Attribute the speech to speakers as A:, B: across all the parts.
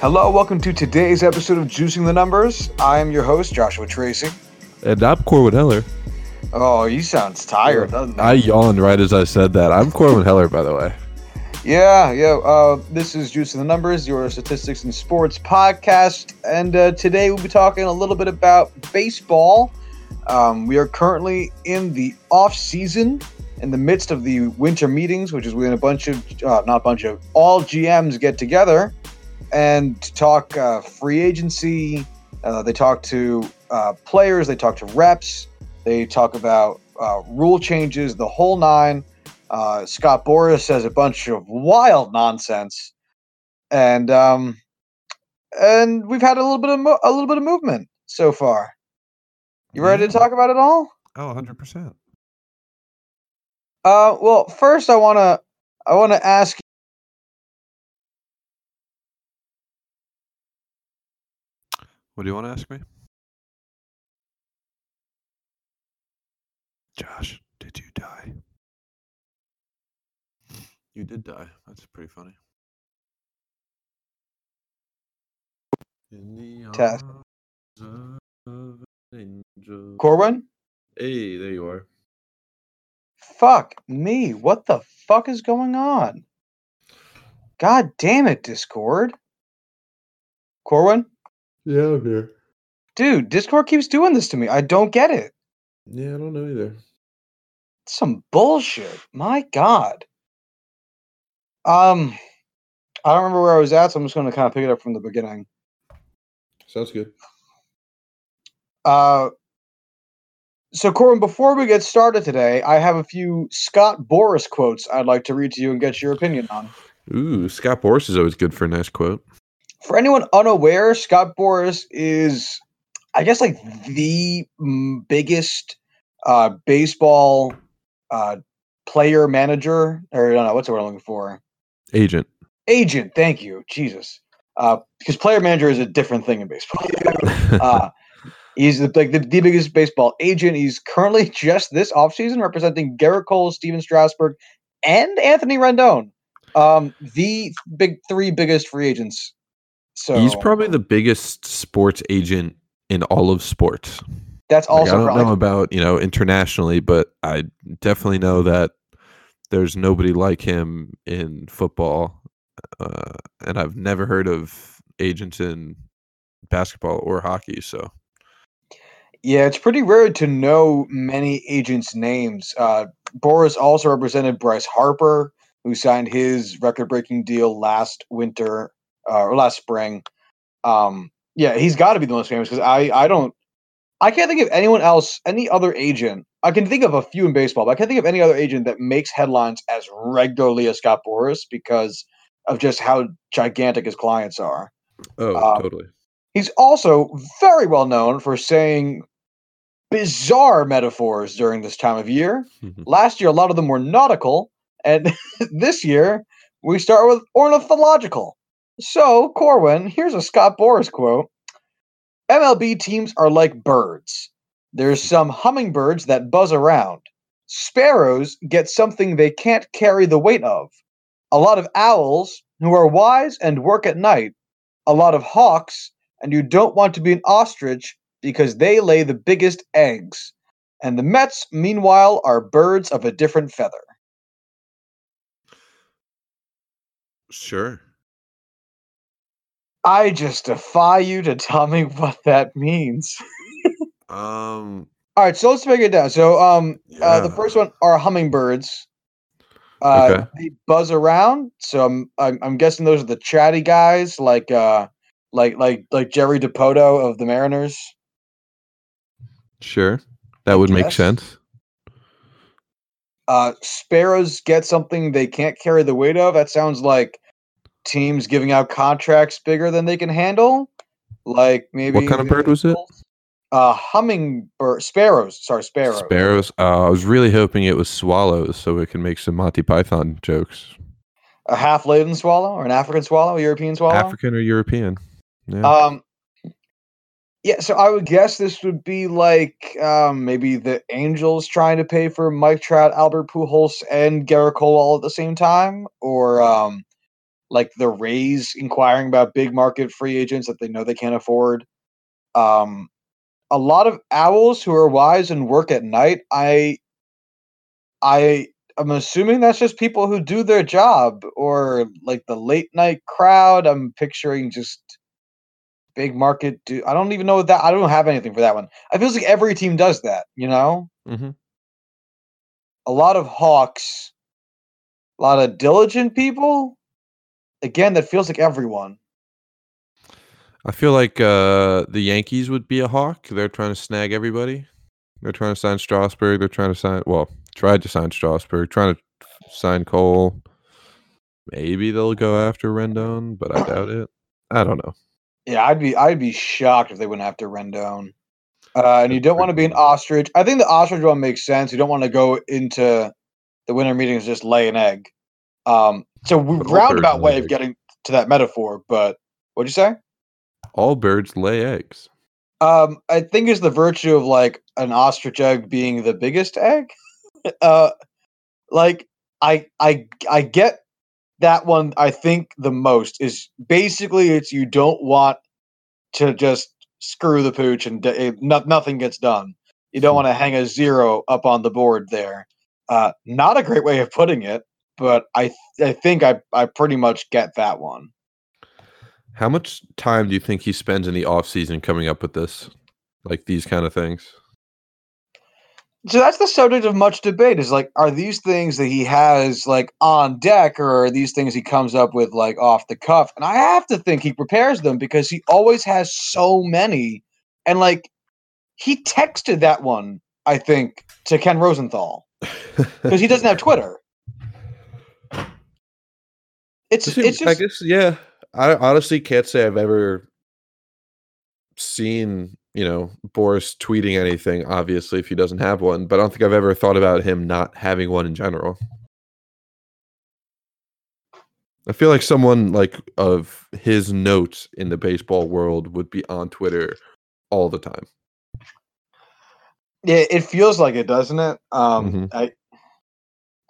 A: Hello, welcome to today's episode of Juicing the Numbers. I am your host, Joshua Tracy.
B: And I'm Corwin Heller.
A: Oh, you sounds tired, doesn't
B: I yawned right as I said that. I'm Corwin Heller, by the way.
A: Yeah, yeah. Uh, this is Juicing the Numbers, your statistics and sports podcast, and uh, today we'll be talking a little bit about baseball. Um, we are currently in the off season, in the midst of the winter meetings, which is when a bunch of, uh, not a bunch of, all GMs get together and talk uh, free agency. Uh, they talk to uh, players, they talk to reps, they talk about uh, rule changes, the whole nine. Uh, Scott Boras says a bunch of wild nonsense, and um, and we've had a little bit of mo- a little bit of movement so far. You ready to talk about it all?
B: Oh, 100%.
A: Uh, well, first I wanna I wanna ask.
B: What do you want to ask me? Josh, did you die? You did die. That's pretty funny. In the
A: Test.
B: arms of an angel.
A: Corwin,
B: Hey, there you are.
A: fuck me. What the fuck is going on? God damn it, Discord. Corwin,
B: Yeah, I'm here.
A: dude, Discord keeps doing this to me. I don't get it.
B: Yeah, I don't know either.
A: some bullshit. My God. Um, I don't remember where I was at, so I'm just going to kind of pick it up from the beginning.
B: Sounds good.
A: Uh, so Corbin, before we get started today, I have a few Scott Boras quotes I'd like to read to you and get your opinion on.
B: Ooh, Scott Boras is always good for a nice quote.
A: For anyone unaware, Scott Boras is, I guess, like the biggest uh, baseball uh, player manager, or I don't know what's the word I'm looking for.
B: Agent.
A: agent thank you jesus uh because player manager is a different thing in baseball uh he's the, like the, the biggest baseball agent he's currently just this offseason representing gerrit cole stephen strasburg and anthony rendon um the big three biggest free agents so
B: He's probably the biggest sports agent in all of sports.
A: that's
B: Like,
A: also
B: I don't
A: probably-
B: know about you know internationally, but I definitely know that there's nobody like him in football, uh, and I've never heard of agents in basketball or hockey. So
A: Yeah, it's pretty rare to know many agents' names. Uh, Boras also represented Bryce Harper, who signed his record-breaking deal last winter uh, or last spring. Um, yeah, he's got to be the most famous because I I don't I can't think of anyone else, any other agent. I can think of a few in baseball, but I can't think of any other agent that makes headlines as regularly as Scott Boras because of just how gigantic his clients are.
B: oh,
A: Um,
B: totally.
A: He's also very well known for saying bizarre metaphors during this time of year.
B: Mhm.
A: Last year, a lot of them were nautical, and this year, we start with ornithological. So, Corwin, here's a Scott Boras quote MLB teams are like birds. There's some hummingbirds that buzz around. Sparrows get something they can't carry the weight of. A lot of owls who are wise and work at night. A lot of hawks and you don't want to be an ostrich because they lay the biggest eggs. And the Mets, meanwhile, are birds of a different feather.
B: Sure.
A: I just defy you to tell me what that means.
B: Um.
A: All right, so let's break it down. So, um, uh, the first one are hummingbirds. Uh,
B: Okay.
A: They buzz around. So I'm, I'm I'm guessing those are the chatty guys, like uh, like like like Jerry Dipoto of the Mariners.
B: Sure. That would make sense.
A: Uh, sparrows get something they can't carry the weight of. That sounds like teams giving out contracts bigger than they can handle. Like maybe what
B: kind of bird was it?
A: Uh, hummingbird sparrows. Sorry, sparrows.
B: Sparrows. Uh, I was really hoping it was swallows, so we can make some Monty Python jokes.
A: A half-laden swallow or an African swallow, a European swallow.
B: African or European. Yeah.
A: Um, yeah, so I would guess this would be like um, maybe the Angels trying to pay for Mike Trout, Albert Pujols, and Gerrit Cole all at the same time, or um, like the Rays inquiring about big market free agents that they know they can't afford. Um, a lot of owls who are wise and work at night. I, I I'm assuming that's just people who do their job or like the late night crowd. I'm picturing just big market. Do I don't even know that. I don't have anything for that one. I feels like every team does that. You know,
B: Mhm.
A: a lot of hawks, a lot of diligent people. Again, that feels like everyone.
B: I feel like uh, the Yankees would be a hawk. They're trying to snag everybody. They're trying to sign Strasburg. They're trying to sign. Well, tried to sign Strasburg. Trying to sign Cole. Maybe they'll go after Rendon, but I doubt it. I don't know.
A: Yeah, I'd be I'd be shocked if they went after Rendon. Uh, and you don't want to be an ostrich. I think the ostrich one makes sense. You don't want to go into the winter meetings just lay an egg. Um, so we roundabout way of getting to that metaphor, but what'd you say?
B: All birds lay eggs.
A: Um, I think it's the virtue of like an ostrich egg being the biggest egg. uh, like I I I get that one. I think the most is basically it's you don't want to just screw the pooch and d- it, no, nothing gets done. You don't
B: Hmm.
A: want to hang a zero up on the board there. Uh, not a great way of putting it, but I I think I I pretty much get that one.
B: How much time do you think he spends in the off season coming up with this, like these kind of things?
A: So that's the subject of much debate. Is like, are these things that he has like on deck, or are these things he comes up with like off the cuff? And I have to think he prepares them because he always has so many. And like, he texted that one, I think, to Ken Rosenthal because he doesn't have Twitter. It's it's
B: I
A: just
B: guess yeah. I honestly can't say I've ever seen you know Boras tweeting anything. Obviously, if he doesn't have one, but I don't think I've ever thought about him not having one in general. I feel like someone like of his notes in the baseball world would be on Twitter all the time.
A: yeah, it feels like it, doesn't it? Um,
B: Mhm.
A: I,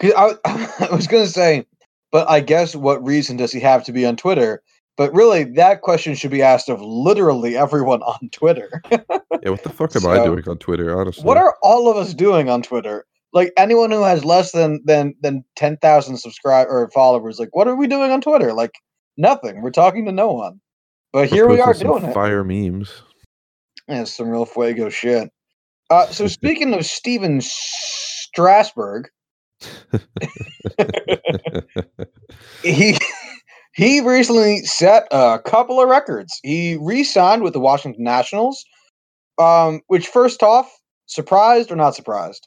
A: 'cause I, I was gonna say, but I guess what reason does he have to be on Twitter? But really, that question should be asked of literally everyone on Twitter.
B: Yeah, what the fuck am I doing on Twitter? Honestly,
A: what are all of us doing on Twitter? Like anyone who has less than than than ten thousand subscribe or followers, like what are we doing on Twitter? Like nothing. We're talking to no one. But
B: We're
A: here we are doing it.
B: Fire memes.
A: Yeah, some real fuego shit. Uh, so speaking of Stephen Strasburg, he he recently set a couple of records. He re-signed with the Washington Nationals. Um, which first off, surprised or not surprised?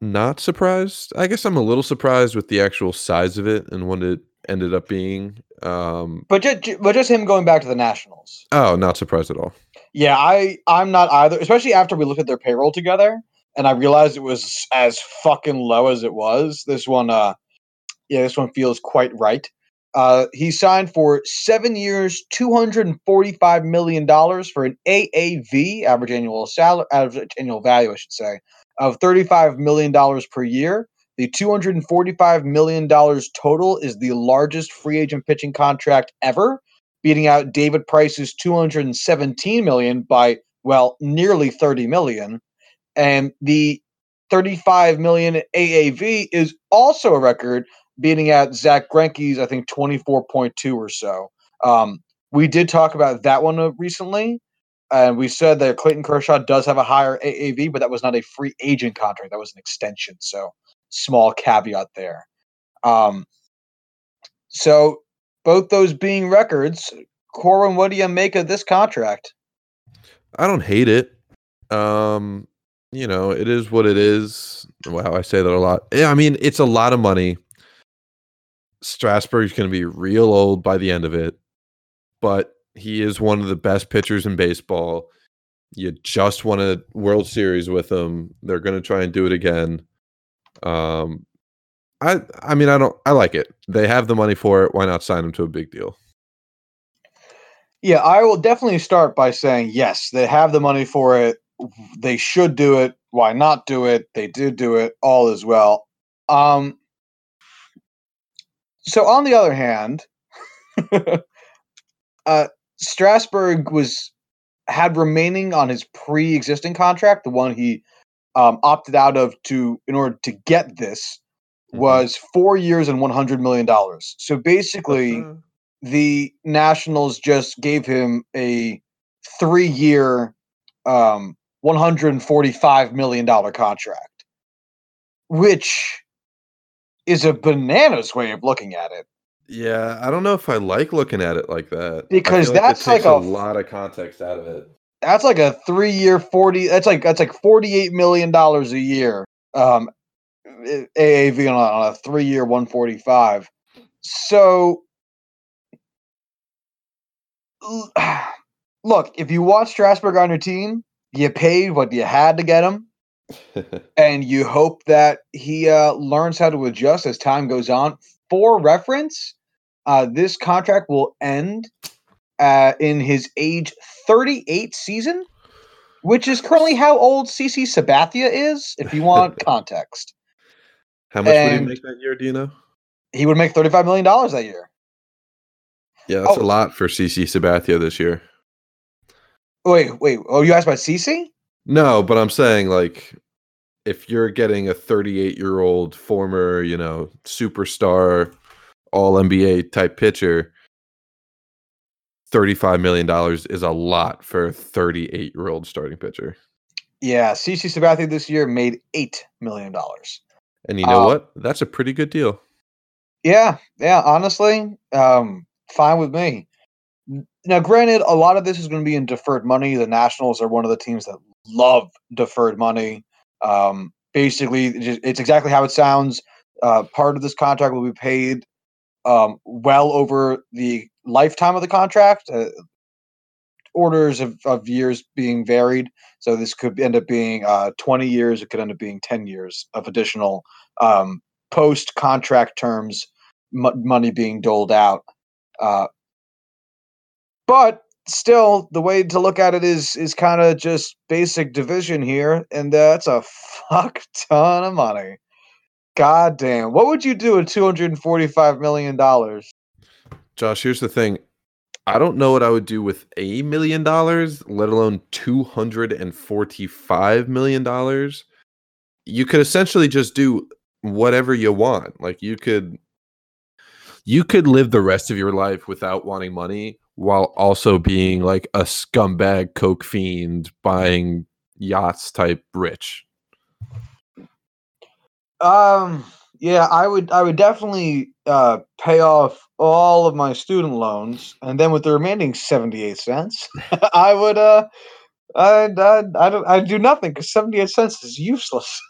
B: Not surprised. I guess I'm a little surprised with the actual size of it and what it ended up being. Um,
A: But just, but just him going back to the Nationals.
B: oh, not surprised at all.
A: Yeah, I I'm not either. Especially after we looked at their payroll together, and I realized it was as fucking low as it was. This one, uh, yeah, this one feels quite right. Uh, he signed for seven years, two hundred and forty-five million dollars for an AAV, average annual salary, average annual value, I should say, of thirty-five million dollars per year. The two hundred and forty-five million dollars total is the largest free agent pitching contract ever, beating out David Price's 217 million by well nearly 30 million and the 35 million AAV is also a record beating out Zack Greinke's I think 24.2 or so. Um, we did talk about that one uh, recently and we said that Clayton Kershaw does have a higher AAV but that was not a free agent contract that was an extension so small caveat there. Um, so both those being records, Corin, what do you make of this contract?
B: I don't hate it. Um, you know, it is what it is. Wow, I say that a lot. Yeah, I mean, it's a lot of money. Strasburg's going to be real old by the end of it, but he is one of the best pitchers in baseball. You just won a World Series with him. They're going to try and do it again. Um, I I mean, I don't. I like it. They have the money for it. Why not sign him to a big deal?
A: Yeah, I will definitely start by saying yes, they have the money for it. They should do it. Why not do it? They did do it. All is well. Um, so on the other hand, uh, Strasburg was had remaining on his pre-existing contract, the one he um, opted out of to in order to get this
B: Mhm.
A: was four years and one hundred million dollars. So basically,
B: Uh,
A: the Nationals just gave him a three-year, um, one hundred and forty-five million dollar contract, which is a bananas way of looking at it.
B: yeah, I don't know if I like looking at it like that
A: Because
B: it
A: that's like
B: takes
A: a
B: a lot of context out of it.
A: That's like a three-year forty. That's like that's like forty-eight million dollars a year. Um, AAV on a, on a three-year one forty-five. So, look, if you want Strasburg on your team, you paid what you had to get him, and you hope that he uh, learns how to adjust as time goes on. For reference, uh, this contract will end uh, in his age 38 season, which is currently how old CC Sabathia is, if you want context.
B: How much would he make that year? Do you know?
A: He would make $35 million that year.
B: Yeah, that's
A: Oh.
B: a lot for CC Sabathia this year.
A: Wait, wait. Oh, you asked about CC?
B: No, but I'm saying like if you're getting a 38 year old former, you know, superstar, all NBA type pitcher, 35 million dollars is a lot for a 38 year old starting pitcher.
A: Yeah, CC Sabathia this year made $8 million.
B: And you know
A: Uh,
B: what? That's a pretty good deal.
A: Yeah, yeah, honestly, um, fine with me. Now, granted, a lot of this is going to be in deferred money. The Nationals are one of the teams that love deferred money. Um, basically, it's exactly how it sounds. Uh, part of this contract will be paid um, well over the lifetime of the contract. Uh, orders of, of years being varied. So this could end up being uh, 20 years. It could end up being 10 years of additional um, post contract terms mo- money being doled out. Uh, but still, the way to look at it is is kind of just basic division here, and that's a fuck ton of money. God damn! What would you do with two hundred and forty-five million dollars?
B: Josh, here's the thing. I don't know what I would do with a million dollars, let alone two hundred and forty-five million dollars. You could essentially just do whatever you want. Like you could you could live the rest of your life without wanting money while also being like a scumbag coke fiend buying yachts type rich.
A: Um, yeah, I would, I would definitely uh, pay off all of my student loans, and then with the remaining seventy-eight cents, I would, uh, I'd, I'd, I don't, I'd do nothing because seventy-eight cents is useless.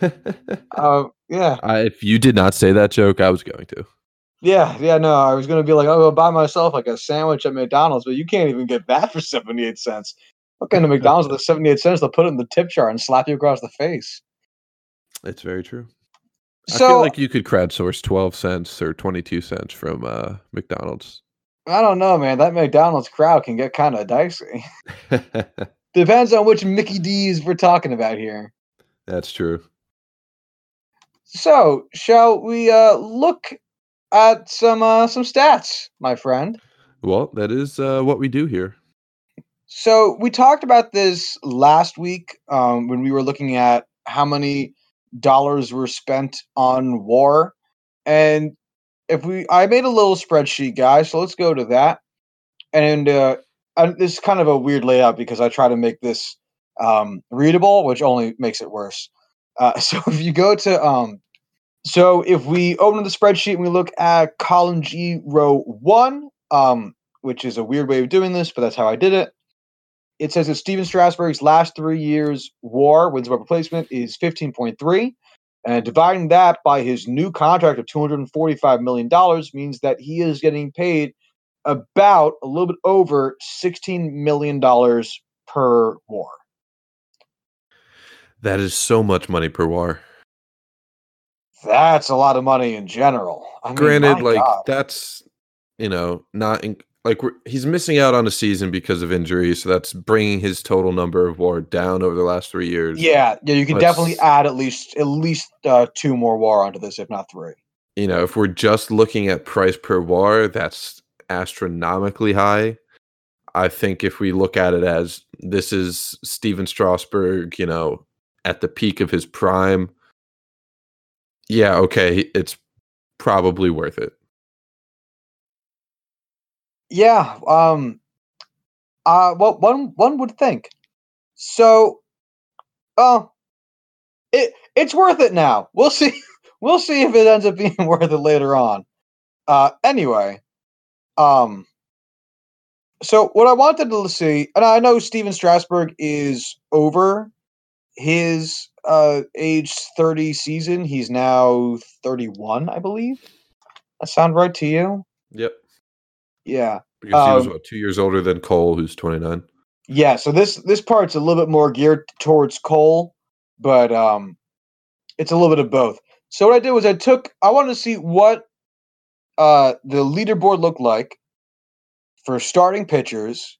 A: Uh, yeah,
B: I, if you did not say that joke, I was going to.
A: Yeah, yeah. No, I was gonna be like, I'll go buy myself like a sandwich at McDonald's, but you can't even get that for seventy-eight cents. What kind of McDonald's with the seventy-eight cents? They'll put it in the tip jar and slap you across the face.
B: It's very true. I feel like you could crowdsource 12 cents or 22 cents from uh, McDonald's.
A: I don't know, man. That McDonald's crowd can get kind of dicey. Depends on which Mickey D's we're talking about here.
B: That's true.
A: So, shall we uh look at some uh some stats, my friend?
B: Well, that is uh, what we do here.
A: So, we talked about this last week um when we were looking at how many dollars were spent on war. And if we I made a little spreadsheet, guys, so let's go to that. And uh and this is kind of a weird layout because I try to make this um readable, which only makes it worse. Uh, so if you go to um so if we open the spreadsheet and we look at column G row one, um, which is a weird way of doing this, but that's how I did it. It says that Stephen Strasburg's last three years war wins above replacement is 15.3. And dividing that by his new contract of $245 million means that he is getting paid about a little bit over $16 million per war.
B: That is so much money per war.
A: That's a lot of money in general. I mean,
B: Granted, like
A: God.
B: that's you know not in, like we're, he's missing out on a season because of injury, so that's bringing his total number of war down over the last three years.
A: Yeah, yeah, you can
B: But
A: definitely add at least at least uh, two more war onto this, if not three.
B: you know, if we're just looking at price per war, that's astronomically high. I think if we look at it as this is Stephen Strasburg, you know, at the peak of his prime, yeah, okay, it's probably worth it.
A: Yeah, um uh well one one would think. So uh it it's worth it now. We'll see we'll see if it ends up being worth it later on. Uh anyway, um so what I wanted to see, and I know Stephen Strasburg is over his uh age 30 season. He's now 31, I believe. That sound right to you?
B: Yep.
A: Yeah.
B: Because he was
A: Um,
B: what, two years older than Cole, who's 29.
A: Yeah, so this this part's a little bit more geared towards Cole, but um it's a little bit of both. So what I did was I took I wanted to see what uh the leaderboard looked like for starting pitchers,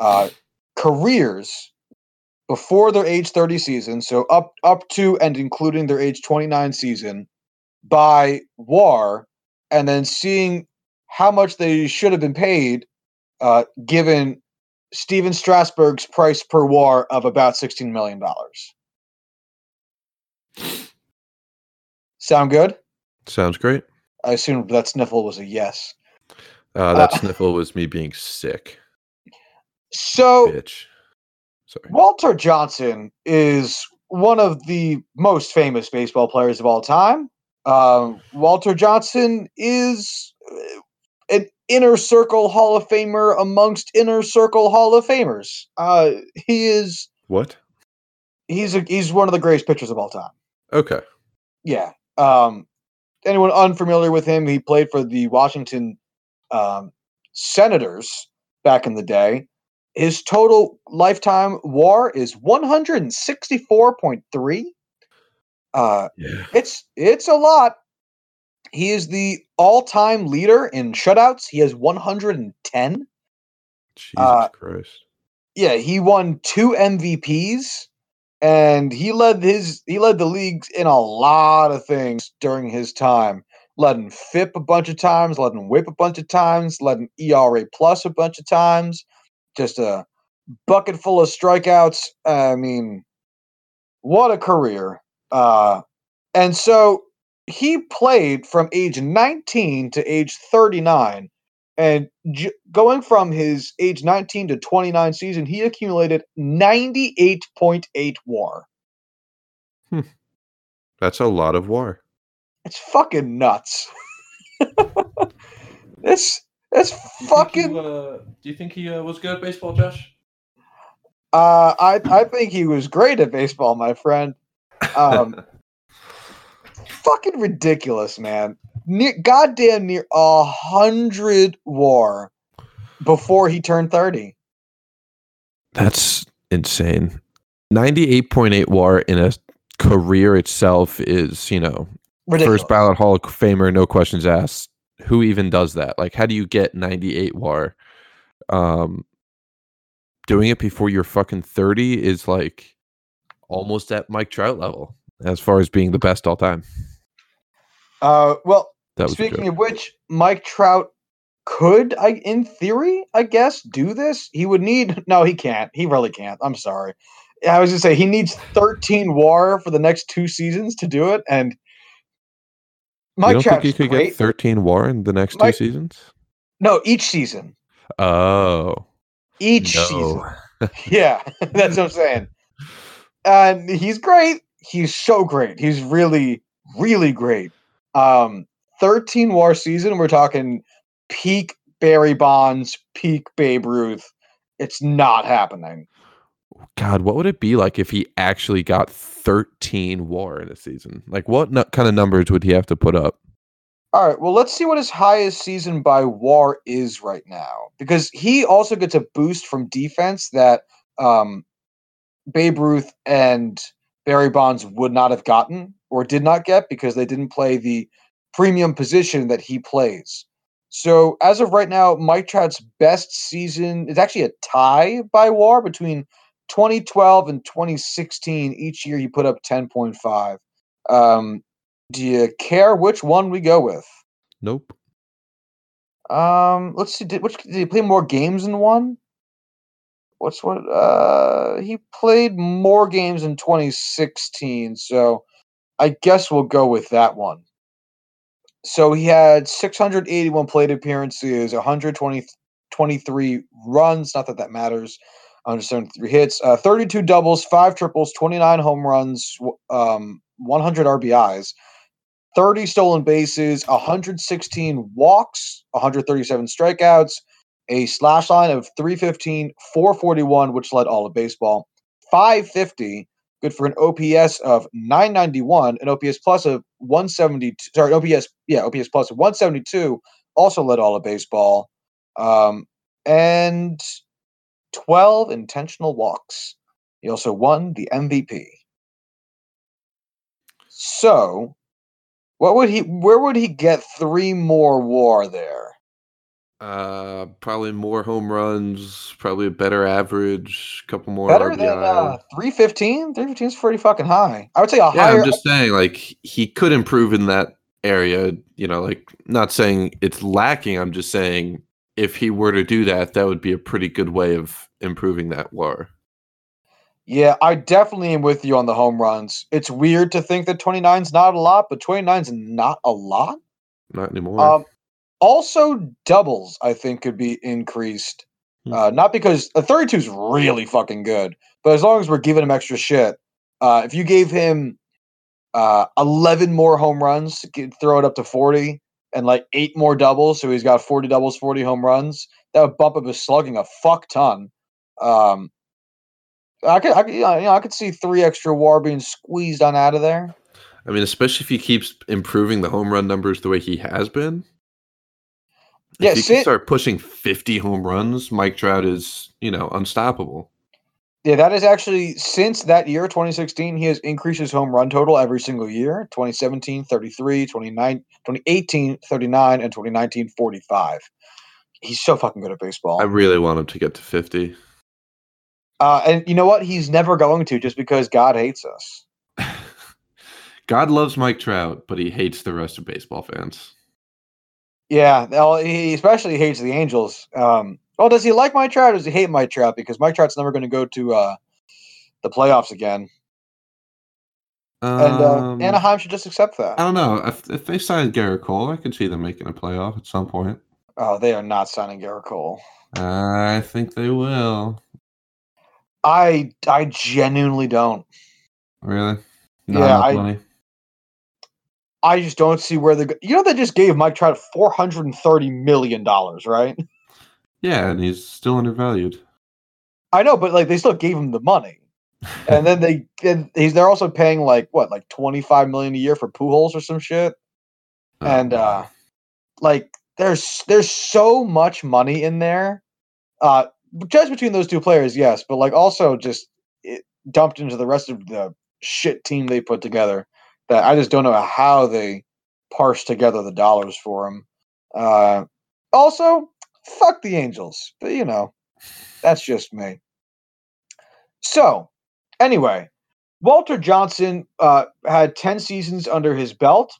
A: uh careers before their age 30 season, so up up to and including their age 29 season by WAR, and then seeing how much they should have been paid uh, given Stephen Strasburg's price per war of about $16 million. Sound good?
B: Sounds great.
A: I assume that sniffle was a yes.
B: Uh, that
A: Uh,
B: sniffle was me being sick,
A: So,
B: bitch. Sorry.
A: Walter Johnson is one of the most famous baseball players of all time. Um, Walter Johnson is uh, an inner circle Hall of Famer amongst inner circle Hall of Famers. Uh, he is
B: What?
A: he's a, he's one of the greatest pitchers of all time.
B: Okay.
A: Yeah. Um, anyone unfamiliar with him? He played for the Washington um, Senators back in the day. His total lifetime WAR is 164.3. Uh,
B: Yeah.
A: it's it's a lot. He is the all-time leader in shutouts. He has 110.
B: Jesus
A: Uh,
B: Christ.
A: Yeah, he won two MVPs and he led his he led the leagues in a lot of things during his time. Led in FIP a bunch of times, led in WHIP a bunch of times, led in ERA plus a bunch of times. Just a bucket full of strikeouts. I mean, what a career. Uh and so he played from age 19 to age 39 and j- going from his age 19 to 29 season, he accumulated 98.8 war.
B: That's a lot of war.
A: It's fucking nuts. it's it's fucking.
B: do you think he uh, was good at baseball, Josh?
A: Uh, I I think he was great at baseball, my friend. Um, fucking ridiculous, man. Near, goddamn near a hundred war before he turned 30.
B: That's insane. 98.8 war in a career itself is, you know,
A: Ridiculous.
B: first ballot Hall of Famer, no questions asked. Who even does that? Like, how do you get 98 war? Um, doing it before you're fucking 30 is like almost at Mike Trout level as far as being the best all time.
A: Uh, well,
B: That was a
A: Speaking of which, Mike Trout could, I in theory, I guess, do this. He would need no, he can't. He really can't. I'm sorry. I was gonna say he needs 13 WAR for the next two seasons to do it, and
B: you
A: Mike
B: don't think he could
A: great.
B: get 13 war in the next
A: Mike-
B: two seasons?
A: no, each season,
B: Oh,
A: each season. Yeah, that's what I'm saying. And he's great. He's so great. He's really, really great. Um, 13 war season. We're talking peak Barry Bonds, peak Babe Ruth. It's not happening.
B: God, what would it be like if he actually got 13 war in a season? Like, what kind of numbers would he have to put up?
A: All right. Well, let's see what his highest season by WAR is right now, because he also gets a boost from defense that um, Babe Ruth and Barry Bonds would not have gotten or did not get because they didn't play the premium position that he plays. So as of right now, Mike Trout's best season is actually a tie by WAR between 2012 and 2016. Each year he put up 10.5. Um, Do you care which one we go with?
B: Nope.
A: Um, let's see. Did which did he play more games in one? What's what? Uh, he played more games in 2016, so I guess we'll go with that one. So he had 681 plate appearances, 123 runs. Not that that matters. 173 hits, uh, 32 doubles, five triples, 29 home runs, um, 100 RBIs. 30 stolen bases, 116 walks, 137 strikeouts, a slash line of 315, 441, which led all of baseball, 550, good for an OPS of 991, an OPS plus of 172. Sorry, OPS, yeah, OPS plus of 172, also led all of baseball, um, and 12 intentional walks. He also won the MVP. So, what would he? Where would he get three more WAR there?
B: Uh, probably more home runs, probably a better average, a couple more
A: Better
B: RBI.
A: than uh, 315? 315 is pretty fucking high. I would say a
B: yeah,
A: higher.
B: I'm just saying, like he could improve in that area. You know, like not saying it's lacking. I'm just saying if he were to do that, that would be a pretty good way of improving that WAR.
A: yeah, I definitely am with you on the home runs. It's weird to think that 29 is not a lot, but 29 is not a lot.
B: Not anymore.
A: Um, also, doubles I think could be increased.
B: Hmm.
A: Uh, not because a 32 is really fucking good, but as long as we're giving him extra shit. Uh, if you gave him uh, 11 more home runs, get- throw it up to 40, and like eight more doubles, so he's got 40 doubles, 40 home runs, that would bump up his slugging a fuck ton. Um, I could, I could, you know, I could see three extra WAR being squeezed on out of there.
B: I mean, especially if he keeps improving the home run numbers the way he has been.
A: Yeah,
B: he can start pushing 50 home runs, Mike Trout is, you know, unstoppable.
A: Yeah, that is actually since that year, 2016, he has increased his home run total every single year 2017, 33, 2018, 39, and 2019, 45. He's so fucking good at baseball.
B: I really want him to get to 50.
A: Uh, and you know what? He's never going to just because God hates us.
B: God loves Mike Trout, but he hates the rest of baseball fans.
A: Yeah, well, he especially hates the Angels. Um, well, does he like Mike Trout or does he hate Mike Trout? Because Mike Trout's never going to go to uh, the playoffs again. And uh,
B: Um,
A: Anaheim should just accept that.
B: I don't know. If, if they signed Gerrit Cole, I could see them making a playoff at some point.
A: Oh, they are not signing Gerrit Cole.
B: I think they will.
A: I I genuinely don't.
B: Really? Not
A: Yeah, I-
B: money.
A: I just don't see where they. You know, they just gave Mike Trout four hundred and thirty million dollars, right?
B: Yeah, and he's still undervalued.
A: I know, but like they still gave him the money, and then they and he's they're also paying like what, like twenty five million a year for Pujols or some shit.
B: Oh,
A: and uh like there's there's so much money in there uh just between those two players yes but like also just it dumped into the rest of the shit team they put together that i just don't know how they parse together the dollars for him uh also fuck the angels but you know that's just me. So anyway walter johnson uh had 10 seasons under his belt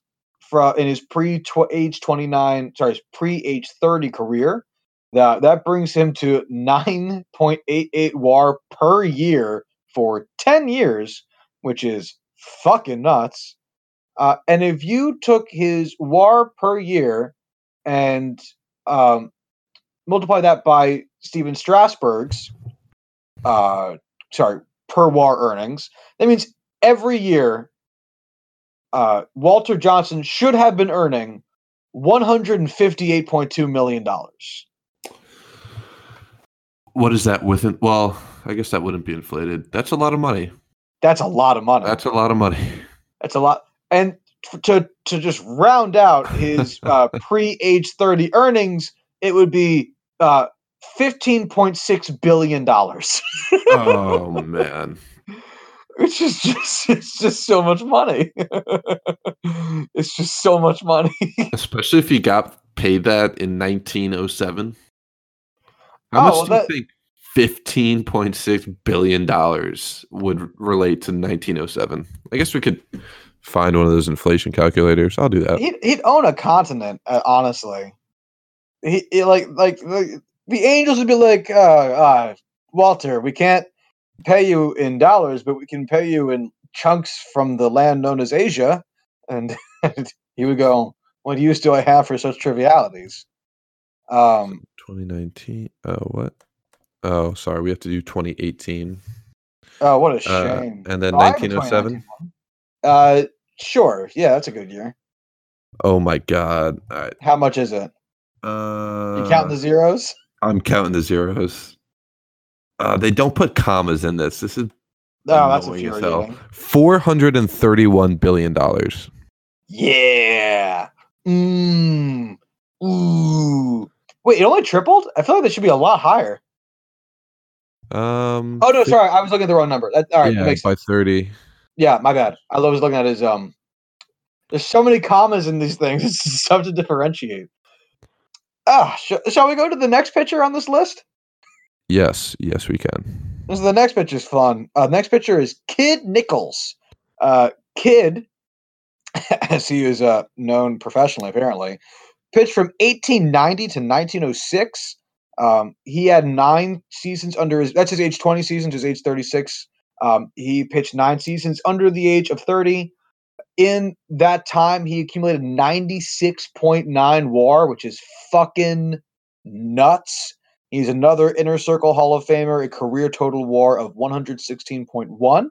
A: from in his pre age 29 sorry pre age 30 career. That that brings him to 9.88 war per year for 10 years which is fucking nuts. Uh, and if you took his war per year and um, multiply that by Stephen Strasburg's uh, sorry per war earnings that means every year uh, Walter Johnson should have been earning one hundred and fifty-eight point two million dollars.
B: what is that within? Well, I guess that wouldn't be inflated. That's a lot of money.
A: That's a lot of money.
B: That's a lot of money.
A: That's a lot. And to to just round out his uh, pre-age thirty earnings, it would be uh, fifteen point six billion dollars.
B: oh man.
A: It's is just it's just so much money. it's just so much money.
B: Especially if you got paid that in 1907. How
A: Oh,
B: much
A: well,
B: do
A: that-
B: you think 15.6 billion dollars would relate to 1907? I guess we could find one of those inflation calculators. I'll do that.
A: He'd, he'd own a continent, uh, honestly. He, he like like the, the Angels would be like, uh, uh, Walter, we can't pay you in dollars, but we can pay you in chunks from the land known as Asia. And he would go, What use do I have for such trivialities? Um,
B: 2019. Oh, what? Oh, sorry. We have to do 2018.
A: oh, what a
B: Uh,
A: shame.
B: and then
A: Oh, I have a
B: 1907.
A: 2019. Uh, sure. Yeah, that's a good year.
B: Oh my God. All right.
A: How much is it?
B: Uh,
A: You counting the zeros?
B: I'm counting the zeros. Uh, they don't put commas in this. This is
A: Oh, that's
B: annoying as hell.
A: infuriating.
B: Four hundred and thirty-one billion dollars.
A: Yeah. Mmm. Ooh. Wait, it only tripled? I feel like that should be a lot higher.
B: Um.
A: Oh no, sorry, I was looking at the wrong number. That, all right,
B: yeah,
A: makes
B: by
A: sense.
B: thirty.
A: Yeah, my bad. I was looking at his um. There's so many commas in these things. It's tough to differentiate. Ah, sh- shall we go to the next pitcher on this list?
B: Yes, yes, we can.
A: This is the next picture is fun. Uh, next picture is Kid Nichols. Uh, Kid, as he is uh, known professionally, apparently, pitched from 1890 to 1906. Um, he had nine seasons under his. That's his age 20 seasons. His age 36. Um, he pitched nine seasons under the age of 30. In that time, he accumulated 96.9 WAR, which is fucking nuts. He's another inner circle Hall of Famer, a career total WAR of 116.1.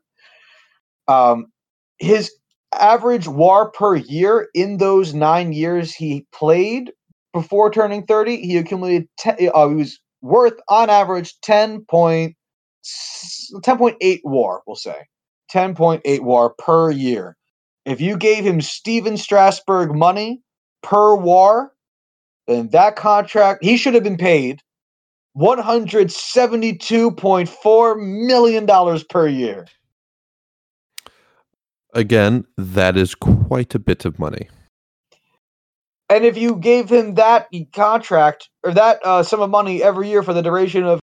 A: Um, his average WAR per year in those nine years he played before turning 30, he accumulated, te- uh, he was worth on average 10 point, 10.8 WAR, we'll say. 10.8 WAR per year. If you gave him Stephen Strasburg money per WAR, then that contract, he should have been paid $172.4 million per year.
B: Again, that is quite a bit of money.
A: And if you gave him that contract or that uh, sum of money every year for the duration of,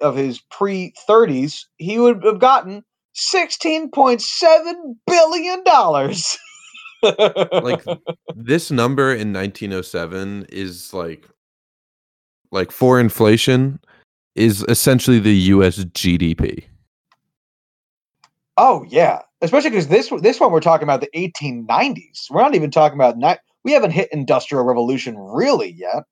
A: of his pre 30s, he would have gotten $16.7 billion.
B: Like this number in 1907 is like like for inflation is essentially the US GDP.
A: oh, yeah. Especially because this, this one we're talking about the 1890s. We're not even talking about, ni- we haven't hit Industrial Revolution really yet.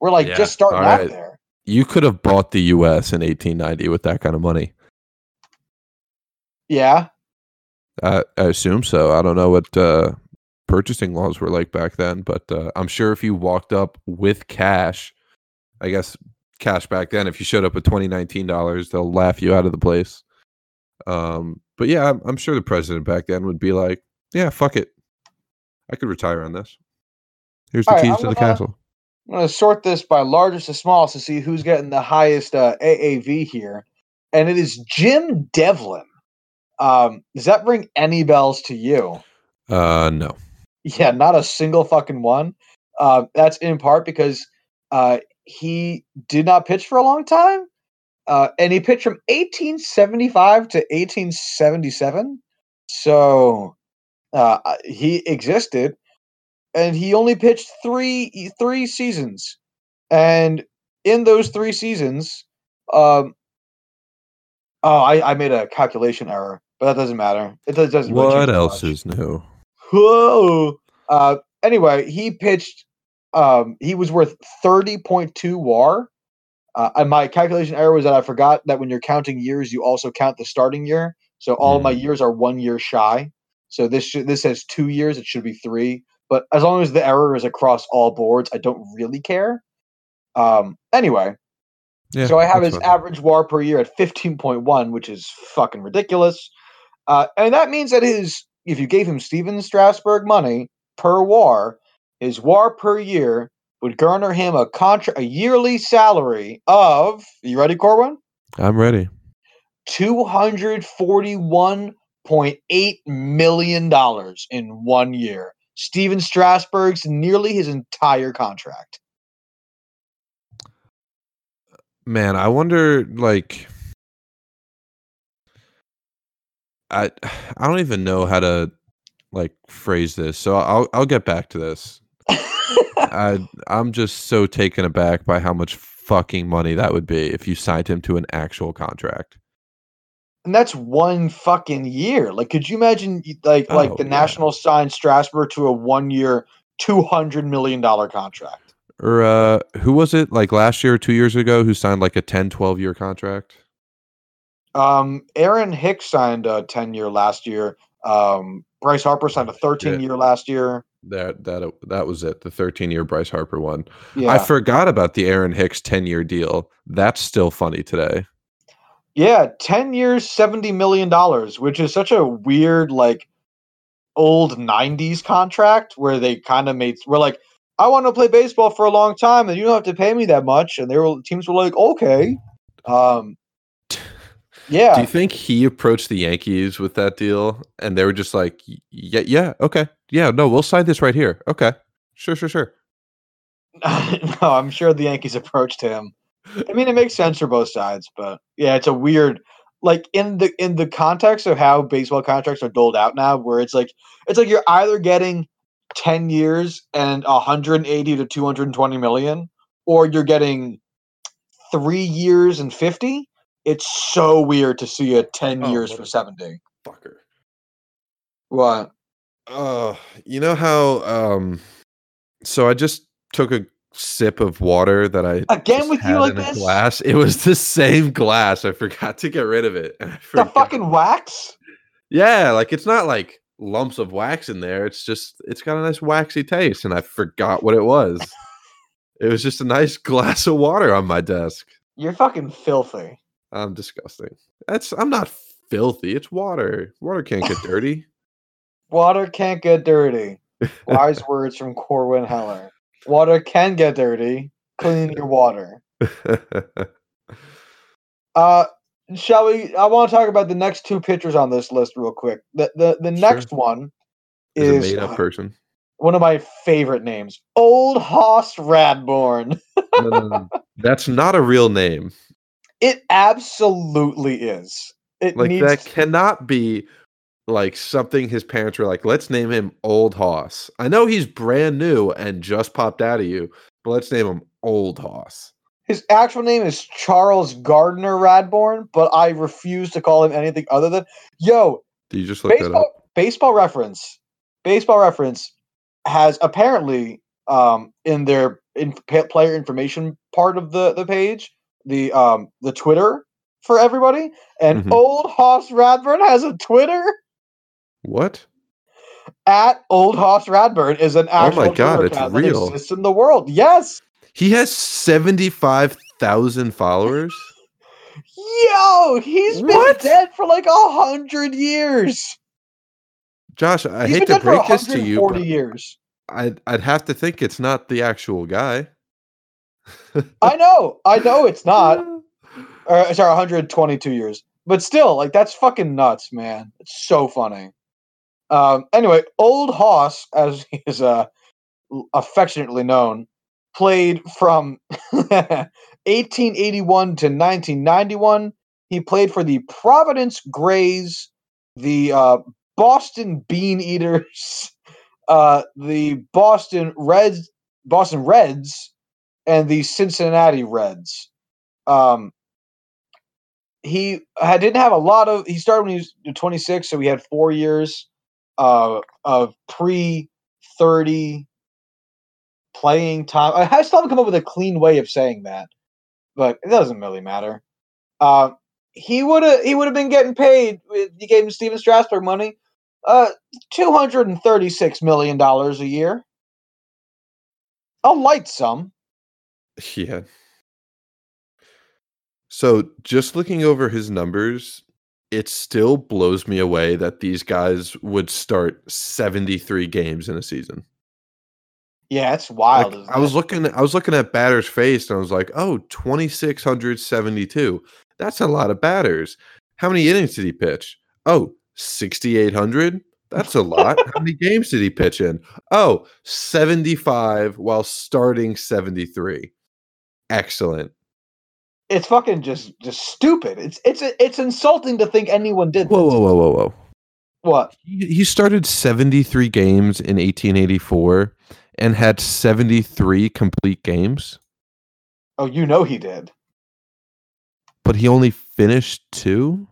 A: We're like
B: Yeah,
A: just starting out there.
B: You could have bought the US in 1890 with that kind of money.
A: Yeah.
B: I, I assume so. I don't know what uh, purchasing laws were like back then, but uh, I'm sure if you walked up with cash, I guess cash back then, if you showed up with 2019 dollars, they'll laugh you out of the place. Um, but yeah, I'm, I'm sure the president back then would be like, "Yeah, fuck it, I could retire on this. Here's the
A: All
B: keys to the
A: gonna-
B: castle."
A: I'm going to sort this by largest to smallest to see who's getting the highest uh, AAV here. And it is Jim Devlin. Um, does that ring any bells to you?
B: Uh, no.
A: Yeah, not a single fucking one. Uh, that's in part because uh, he did not pitch for a long time. Uh, and he pitched from 1875 to 1877. So uh, he existed, and he only pitched three three seasons. And in those three seasons, um, oh, I, I made a calculation error, but that doesn't matter. It does, doesn't. really
B: What else
A: much.
B: is new?
A: Whoa. Uh, anyway, he pitched. Um, he was worth thirty point two WAR. Uh, and my calculation error was that I forgot that when you're counting years, you also count the starting year. So all of my years are one year shy. So this should, this says two years. It should be three. But as long as the error is across all boards, I don't really care. Um, anyway,
B: Yeah.
A: so I have his average WAR per year at 15.1, which is fucking ridiculous. Uh, and that means that his, if you gave him Stephen Strasburg money per WAR, his WAR per year would garner him a contract, a yearly salary of, you ready, Corwin?
B: I'm ready.
A: $241.8 million in one year. Stephen Strasburg's nearly his entire contract.
B: Man, I wonder like I I don't even know how to like phrase this. So I'll I'll get back to this. I I'm just so taken aback by how much fucking money that would be if you signed him to an actual contract.
A: and that's one fucking year. Like, could you imagine, like, like
B: Oh,
A: the
B: yeah.
A: Nationals signed Strasburg to a one-year, two hundred million dollar contract?
B: Or uh who was it like last year or 2 years ago who signed like a 10 12 year contract?
A: Um, Aaron Hicks signed a ten-year last year. Um, Bryce Harper signed a thirteen-year last year.
B: That that that was it. The 13 year Bryce Harper one.
A: Yeah,
B: I forgot about the Aaron Hicks 10 year deal. That's still funny today.
A: yeah, ten years, seventy million dollars, which is such a weird, like, old '90s contract where they kind of made. We're like, I want to play baseball for a long time, and you don't have to pay me that much. And they were teams were like, okay. Um, yeah,
B: Do you think he approached the Yankees with that deal and they were just like, yeah, yeah, okay. Yeah, no, we'll sign this right here. Okay. Sure, sure, sure.
A: no, I'm sure the Yankees approached him. I mean, it makes sense for both sides, but yeah, it's a weird, like in the in the context of how baseball contracts are doled out now, where it's like it's like you're either getting ten years and 180 to 220 million, or you're getting three years and 50. It's so weird to see a 10
B: Oh,
A: years for 70.
B: Fucker.
A: What?
B: Uh, you know how um so I just took a sip of water that I
A: Again with you like this?
B: glass. It was the same glass. I forgot to get rid of it. and I
A: The fucking wax?
B: Yeah, like it's not like lumps of wax in there. It's just it's got a nice waxy taste, and I forgot what it was. it was just a nice glass of water on my desk.
A: You're fucking filthy.
B: I'm disgusting. That's I'm not filthy. It's water. Water can't get dirty.
A: Water can't get dirty. Wise words from Corwin Heller. Water can get dirty. Clean your water. Uh, shall we? I want to talk about the next two pitchers on this list real quick. The the, the
B: Sure.
A: next one
B: Is a made up
A: uh,
B: person.
A: one of my favorite names, Old Hoss
B: Radbourn. That's not a real name.
A: It absolutely is. It
B: Like
A: needs
B: that cannot be like something his parents were like, let's name him Old Hoss. I know he's brand new and just popped out of you, but let's name him Old Hoss.
A: His actual name is Charles Gardner Radbourn, but I refuse to call him anything other than yo.
B: Do you just look that up?
A: baseball, baseball reference baseball reference has apparently um in their in player information part of the the page the um the twitter for everybody and
B: Mhm.
A: old hoss radbourn has a twitter
B: What?
A: at old hoss radbourn is an actual
B: Oh my God,
A: Twitter
B: it's
A: account that
B: real.
A: exists in the world yes
B: He has 75,000 followers?
A: yo he's been
B: What?
A: dead for like a hundred years
B: Josh, I
A: He's
B: hate to break this to you,
A: 140
B: but
A: years
B: I'd, I'd have to think it's not the actual guy.
A: i know i know it's not or sorry, 122 years. But still, like that's fucking nuts, man. It's so funny. Um, anyway, Old Hoss, as he is uh, affectionately known, played from 1881 to 1991. He played for the Providence Grays, the uh, Boston Bean Eaters, uh, the Boston Reds, Boston Reds, and the Cincinnati Reds. Um, he had, didn't have a lot of. He started when he was 26, so he had four years uh, of pre 30 playing time. I still haven't come up with a clean way of saying that, but it doesn't really matter. Uh, he would have he would have been getting paid. You gave him Stephen Strasburg money, uh, two hundred and thirty six million dollars a year. A light sum.
B: Yeah. So just looking over his numbers, it still blows me away that these guys would start 73 games in a season.
A: Yeah, it's wild.
B: Like, I was looking I was looking at batter's face and I was like, "Oh, 2672. That's a lot of batters. How many innings did he pitch? Oh, 6800. That's a lot. How many games did he pitch in? Oh, 75 while starting 73. Excellent.
A: it's fucking just just stupid. It's it's it's insulting to think anyone did.
B: Whoa,
A: this.
B: whoa, whoa, whoa, whoa.
A: What?
B: He, he started 73 games in 1884 and had 73 complete games,
A: Oh, you know he did.
B: but he only finished two?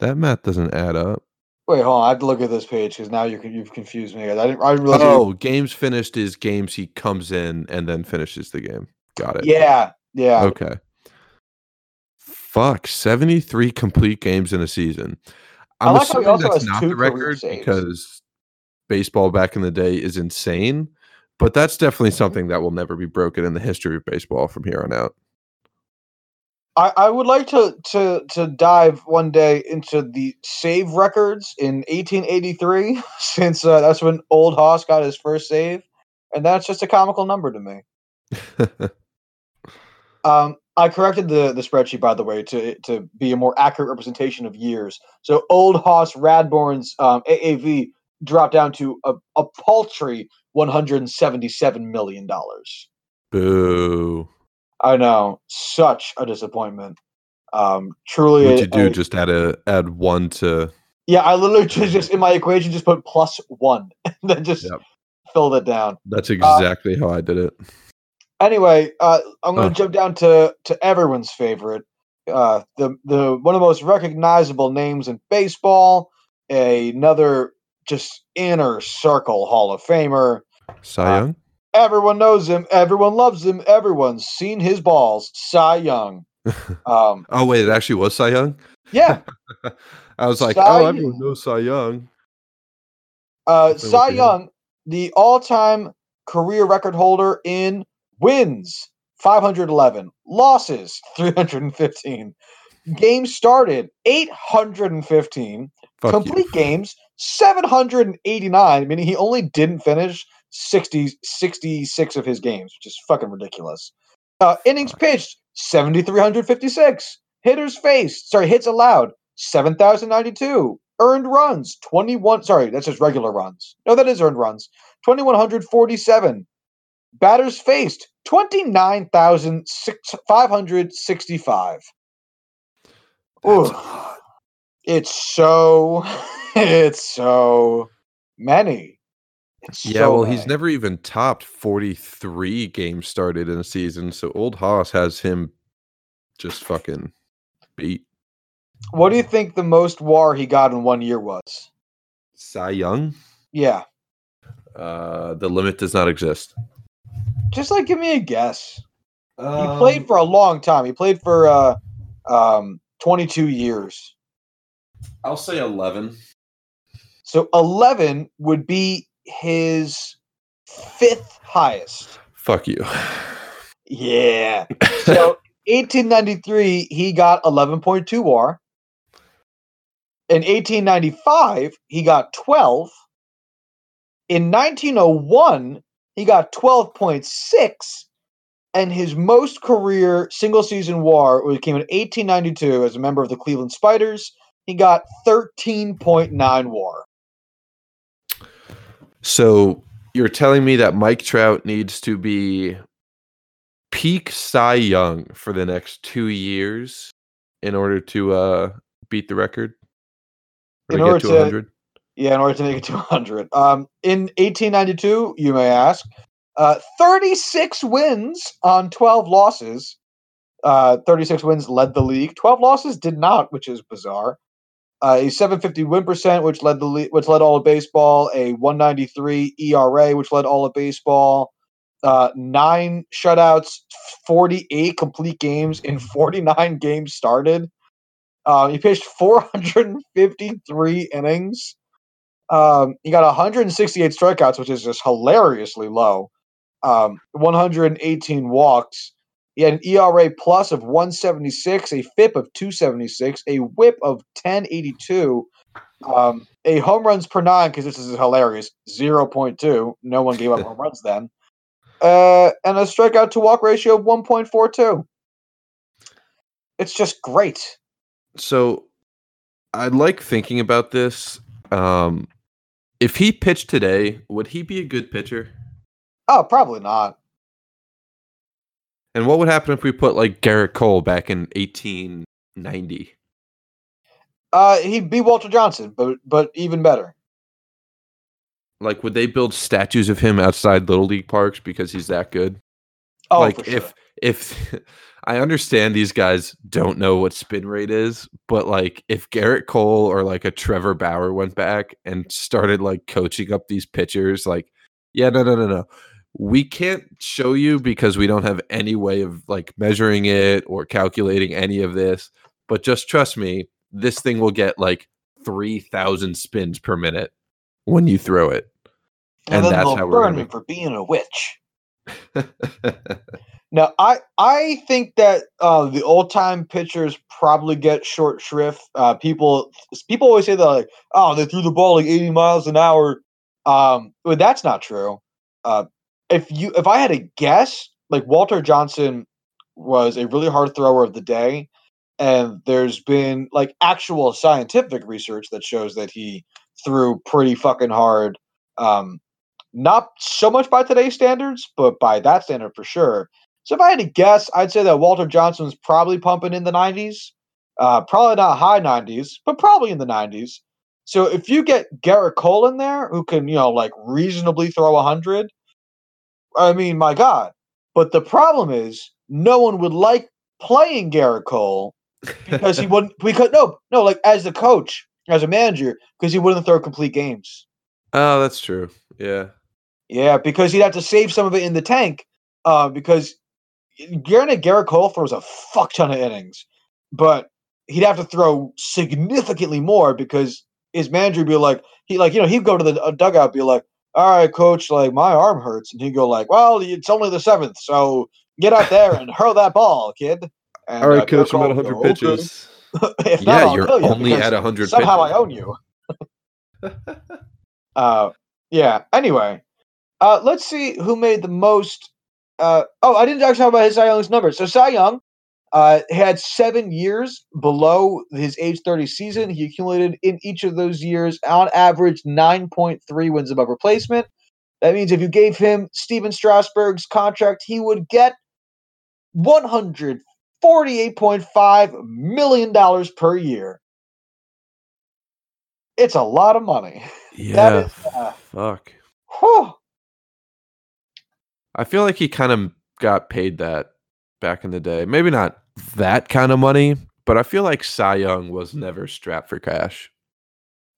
B: That math doesn't add up.
A: Wait, hold on. I have to look at this page because now you're, you've confused me. I didn't, I didn't realize. you-
B: Oh, games finished is games he comes in and then finishes the game. Got it.
A: yeah, yeah.
B: Okay. Fuck, 73 complete games in a season.
A: I
B: I'm
A: like how he
B: assuming that's not the record because baseball back in the day is insane, but that's definitely something that will never be broken in the history of baseball from here on out.
A: I, I would like to, to to dive one day into the save records in 1883, since uh, that's when Old Hoss got his first save, and that's just a comical number to me. Um, I corrected the the spreadsheet by the way to to be a more accurate representation of years. So Old Hoss Radbourn's um, AAV dropped down to a, a paltry 177 million dollars.
B: Boo.
A: I know, such a disappointment. Um, truly,
B: What'd you do?
A: a-
B: Just add a add one to
A: yeah, I literally just, just in my equation just put plus one, and then just
B: Yep.
A: filled it down.
B: that's exactly how I did it.
A: Anyway, uh, I'm going
B: Oh.
A: to jump down to to everyone's favorite, uh, the the one of the most recognizable names in baseball, another just inner circle Hall of Famer.
B: Cy
A: Uh,
B: Young?
A: Everyone knows him. Everyone loves him. Everyone's seen his balls. Cy Young. Um,
B: oh wait, it actually was Cy Young?
A: yeah,
B: I was like,
A: Cy
B: oh, everyone knows Cy Young.
A: uh, Cy. Young, the all-time career record holder in wins, 511, losses, 315, games started, 815,
B: Fuck
A: complete
B: you.
A: games, 789, meaning he only didn't finish 60, 66 of his games, which is fucking ridiculous. Uh, innings pitched, 7,356. Hitters faced, sorry, hits allowed, 7,092. Earned runs, 21, sorry, that's just regular runs. No, that is earned runs, 2,147. Batters faced, 29,565.
B: That's
A: Ooh. It's so, it's so many. It's
B: Yeah,
A: so
B: well, he's never even topped 43 games started in a season. So old Hoss has him just fucking beat.
A: What do you think the most WAR he got in one year was?
B: Cy Young?
A: Yeah,
B: Uh, the limit does not exist.
A: just like give me a guess. He
B: Um,
A: played for a long time. He played for uh, um, 22 years.
B: I'll say 11.
A: So 11 would be his fifth highest.
B: Fuck you.
A: Yeah. So 1893, he got 11.2 WAR. In 1895, he got 12. In 1901, he got 12.6. And his most career single season WAR came in 1892 as a member of the Cleveland Spiders. He got 13.9 WAR.
B: So you're telling me that Mike Trout needs to be peak Cy Young for the next two years in order to uh, beat the record? Or
A: In order
B: to
A: to-
B: 100?
A: Yeah, in order to make it to 100. Um, in 1892, you may ask, uh, 36 wins on 12 losses. Uh, 36 wins led the league. 12 losses did not, which is bizarre. Uh, a 750 win percent, which led the le- which led all of baseball. A 193 ERA, which led all of baseball. Uh, nine shutouts, 48 complete games in 49 games started. Uh, he pitched 453 innings. Um, he got 168 strikeouts, which is just hilariously low. Um, 118 walks. He had an ERA plus of 176, a FIP of 276, a WHIP of 1082, um, a home runs per nine because this is hilarious 0.2. No one gave up home runs then, uh, and a strikeout to walk ratio of 1.42. It's just great.
B: So I like thinking about this. Um, if he pitched today, would he be a good pitcher?
A: Oh, probably not.
B: And what would happen if we put like Gerrit Cole back in 1890?
A: Uh, he'd be Walter Johnson, but but even better.
B: Like, would they build statues of him outside little league parks because he's that good?
A: Oh,
B: like,
A: for sure.
B: if if I understand these guys don't know what spin rate is, but like if Gerrit Cole or like a Trevor Bauer went back and started like coaching up these pitchers, like, yeah, no, no, no, no. We can't show you because we don't have any way of like measuring it or calculating any of this. But just trust me, this thing will get like 3,000 spins per minute when you throw it.
A: and,
B: and
A: then
B: that's
A: they'll
B: how we're
A: burn me for being a witch. Now, I I think that uh, the old time pitchers probably get short shrift. Uh, people people always say that like, oh, they threw the ball like eighty miles an hour. Um, but that's not true. Uh, if you if I had to guess, like Walter Johnson was a really hard thrower of the day, and there's been like actual scientific research that shows that he threw pretty fucking hard. Um, not so much by today's standards, but by that standard for sure. So if I had to guess, I'd say that Walter Johnson was probably pumping in the 90s. Uh, probably not high 90s, but probably in the 90s. So if you get Gerrit Cole in there, who can, you know, like reasonably throw 100, I mean, my God. But the problem is, no one would like playing Gerrit Cole because he wouldn't, because, no, no, like as a coach, as a manager, because he wouldn't throw complete games.
B: oh, that's true. Yeah.
A: Yeah, because he'd have to save some of it in the tank. Uh, because granted, Gerrit Cole throws a fuck ton of innings, but he'd have to throw significantly more because his manager would be like, he like you know he'd go to the uh, dugout, be like, "All right, coach, like my arm hurts," and he'd go like, "Well, it's only the seventh, so get out there and hurl that ball, kid." And,
B: All
A: uh,
B: coach, I'm at
A: Cole would
B: 100
A: go,
B: pitches. Yeah,
A: I'll
B: you're
A: you
B: only at 100
A: Somehow
B: pitches.
A: I own you. uh, yeah. Anyway, uh, let's see who made the most. Uh, oh, I didn't actually talk about his Cy Young's numbers. So Cy Young uh, had seven years below his age 30 season. He accumulated in each of those years, on average, 9.3 wins above replacement. That means if you gave him Stephen Strasburg's contract, he would get $148.5 million per year. It's a lot of money.
B: Yeah.
A: is, uh,
B: fuck.
A: Whew.
B: I feel like he kind of got paid that back in the day. Maybe not that kind of money, but I feel like Cy Young was never strapped for cash.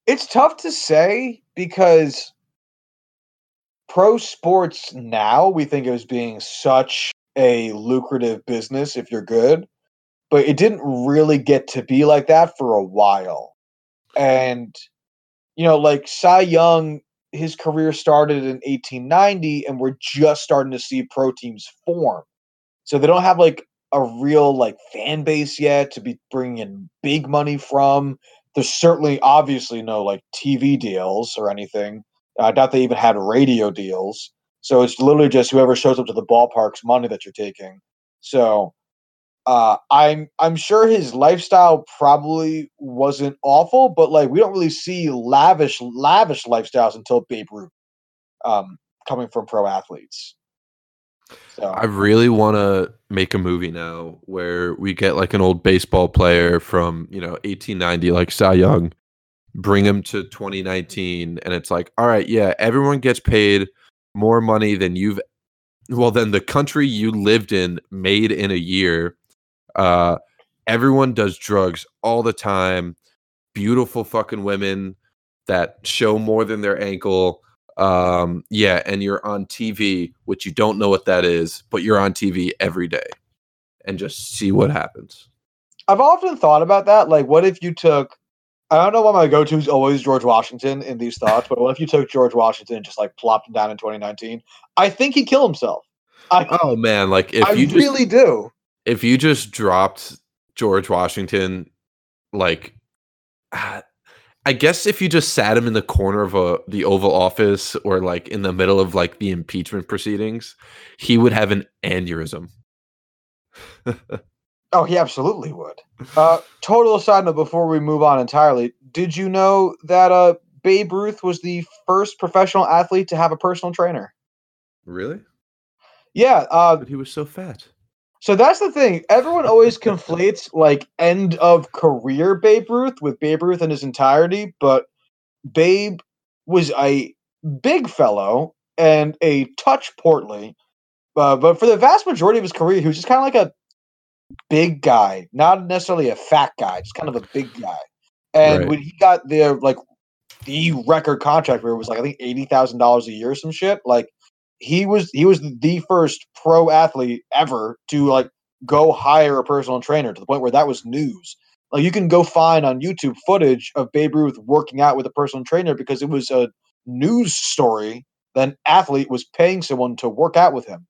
A: It's tough to say because pro sports now we think of as being such a lucrative business if you're good, but it didn't really get to be like that for a while. And you know, like Cy Young, his career started in 1890, and we're just starting to see pro teams form. So they don't have like a real like fan base yet to be bringing in big money from. There's certainly, obviously, no like TV deals or anything. I doubt they even had radio deals. So it's literally just whoever shows up to the ballpark's money that you're taking. So uh, I'm I'm sure his lifestyle probably wasn't awful, but like we don't really see lavish lavish lifestyles until Babe Ruth, um, coming from pro athletes. So
B: I really want to make a movie now where we get like an old baseball player from, you know, 1890, like Cy Young, bring him to 2019. And it's like, all right, yeah, everyone gets paid more money than you've, well, than the country you lived in made in a year. Uh, everyone does drugs all the time. Beautiful fucking women that show more than their ankle um yeah and you're on tv which you don't know what that is but you're on tv every day and just see what happens
A: I've often thought about that. Like, what if you took? I don't know why my go-to is always George Washington in these thoughts, but what if you took George Washington and just like plopped him down in 2019? I think he'd kill himself. I,
B: oh man like if
A: I
B: you just
A: really do.
B: if you just dropped george washington like ah, i guess if you just sat him in the corner of a the oval office or like in the middle of like the impeachment proceedings he would have an aneurysm
A: Oh, he absolutely would. Uh, total aside note before we move on entirely, did you know that uh, Babe Ruth was the first professional athlete to have a personal trainer?
B: really
A: Yeah. Uh,
B: but he was so fat
A: So that's the thing. Everyone always conflates like end of career Babe Ruth with Babe Ruth in his entirety, but Babe was a big fellow and a touch portly. Uh, but for the vast majority of his career, he was just kind of like a big guy, not necessarily a fat guy, just kind of a big guy. And
B: Right.
A: when he got the like the record contract where it was like I think eighty thousand dollars a year or some shit, like he was he was the first pro athlete ever to like go hire a personal trainer to the point where that was news. Like you can go find on YouTube footage of Babe Ruth working out with a personal trainer because it was a news story that an athlete was paying someone to work out with him.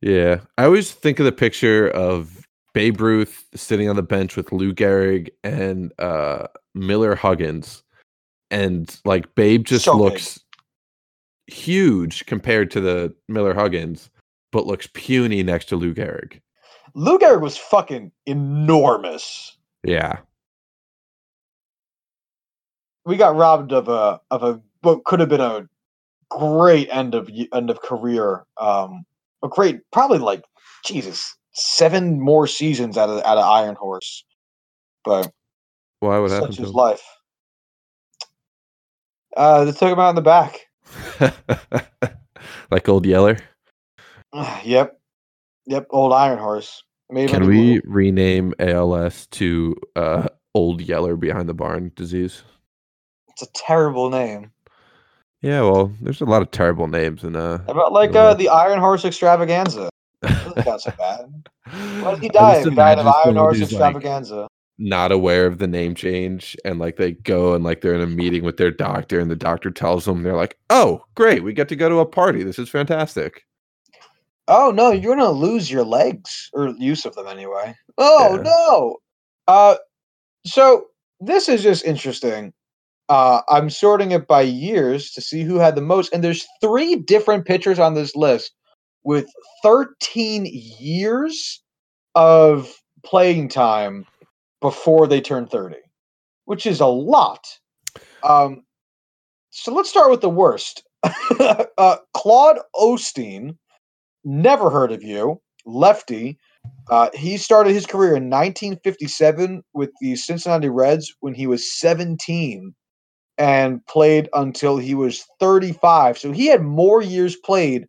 B: Yeah, I always think of the picture of Babe Ruth sitting on the bench with Lou Gehrig and uh, Miller Huggins, and like Babe just
A: So big.
B: Huge compared to the Miller Huggins, but looks puny next to Lou Gehrig.
A: Lou Gehrig was fucking enormous.
B: Yeah,
A: We got robbed of a of a what could have been a great end of end of career. Um, a great, probably like Jesus, seven more seasons out of out of Iron Horse. But
B: why would happen
A: such is life. Uh, they took him out in the back.
B: like old Yeller.
A: yep, yep. Old Iron Horse. Him
B: Can we rename ALS to uh, Old Yeller behind the barn disease?
A: It's a terrible name.
B: Yeah, well, there's a lot of terrible names in uh.
A: How about like
B: Yeah.
A: uh, the Iron Horse Extravaganza? Doesn't so bad. Why did he die? He died of Iron Horse
B: who's, like,
A: Extravaganza.
B: Not aware of the name change and like they go and like they're in a meeting with their doctor and the doctor tells them they're like oh great we get to go to a party this is fantastic
A: Oh no, you're gonna lose your legs or use of them anyway. Oh
B: Yeah.
A: no. Uh, so this is just interesting. Uh, I'm sorting it by years to see who had the most, and there's three different pitchers on this list with 13 years of playing time before they turn 30, which is a lot. Um, so let's start with the worst. uh, Claude Osteen, never heard of you, lefty. Uh, he started his career in 1957 with the Cincinnati Reds when he was 17 and played until he was 35. So he had more years played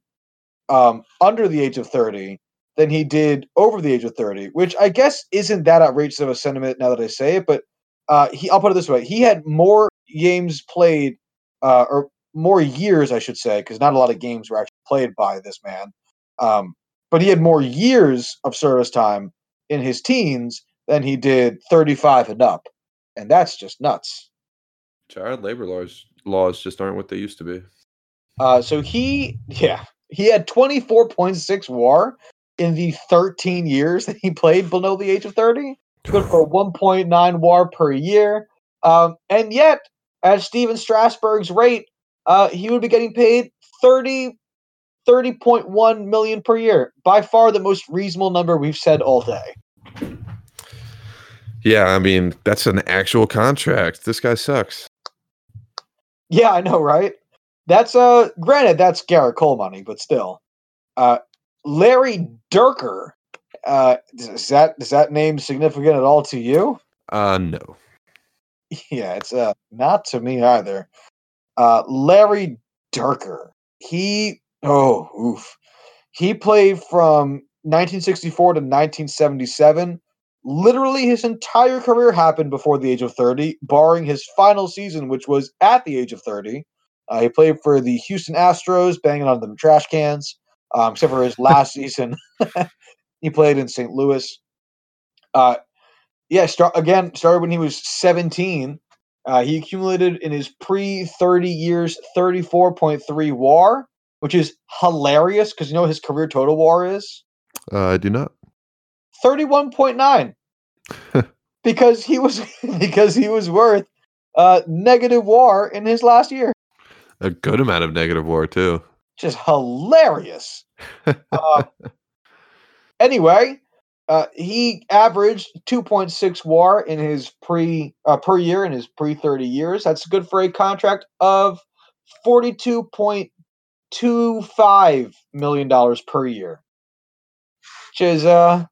A: um, under the age of 30 than he did over the age of 30, which I guess isn't that outrageous of a sentiment now that I say it. But uh, he, I'll put it this way: he had more games played, uh, or more years, I should say, because not a lot of games were actually played by this man. Um, but he had more years of service time in his teens than he did 35 and up, and that's just nuts.
B: child labor laws laws just aren't what they used to be
A: Uh, so he, yeah, he had 24.6 WAR in the 13 years that he played below the age of 30. Good for 1.9 WAR per year. Um, and yet, at Stephen Strasburg's rate, uh, he would be getting paid 30, 30.1 million per year. By far the most reasonable number we've said all day.
B: yeah i mean that's an actual contract this guy sucks
A: Yeah, I know, right? That's uh granted that's Gerrit Cole money, but still. Uh Larry Dierker. Uh is that is that name significant at all to you?
B: uh no
A: Yeah, it's uh not to me either. Uh Larry Dierker. He oh oof. He played from 1964 to 1977. Literally his entire career happened before the age of 30, barring his final season, which was at the age of 30. Uh, he played for the Houston Astros, banging on them trash cans, um, except for his last season. he played in St. Louis. Uh, yeah, start again. Started when he was 17. Uh, he accumulated in his pre 30 years 34.3 WAR, which is hilarious because you know what his career total WAR is
B: uh, i do not
A: 31.9 because he was because he was worth uh, negative WAR in his last year.
B: a good amount of negative war too
A: just hilarious. uh, anyway, uh, he averaged 2.6 WAR in his pre uh, per year in his pre 30 years. That's good for a contract of 42.25 million dollars per year. which is uh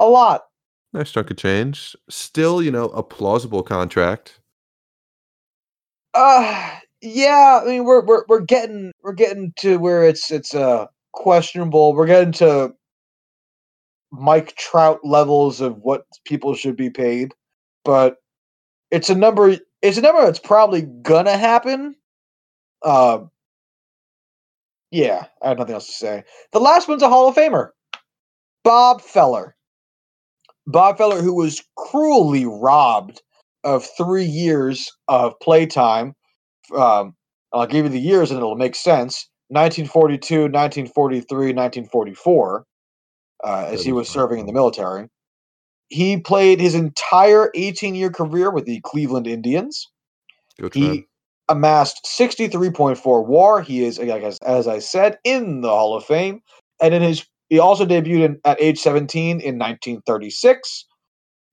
A: a lot.
B: Nice chunk of change. Still, you know, a plausible contract.
A: Uh yeah, I mean we're we're we're getting we're getting to where it's it's uh questionable. We're getting to Mike Trout levels of what people should be paid, but it's a number it's a number that's probably gonna happen. Uh yeah, I have nothing else to say. The last one's a Hall of Famer. Bob Feller. Bob Feller, who was cruelly robbed of three years of playtime. Um, I'll give you the years and it'll make sense 1942, 1943, 1944, uh, as he was serving in the military. He played his entire 18 year career with the Cleveland Indians.
B: Good
A: He
B: he,
A: amassed 63.4 WAR. He is, I guess, as I said, in the Hall of Fame. And in his, he also debuted in, at age 17 in 1936,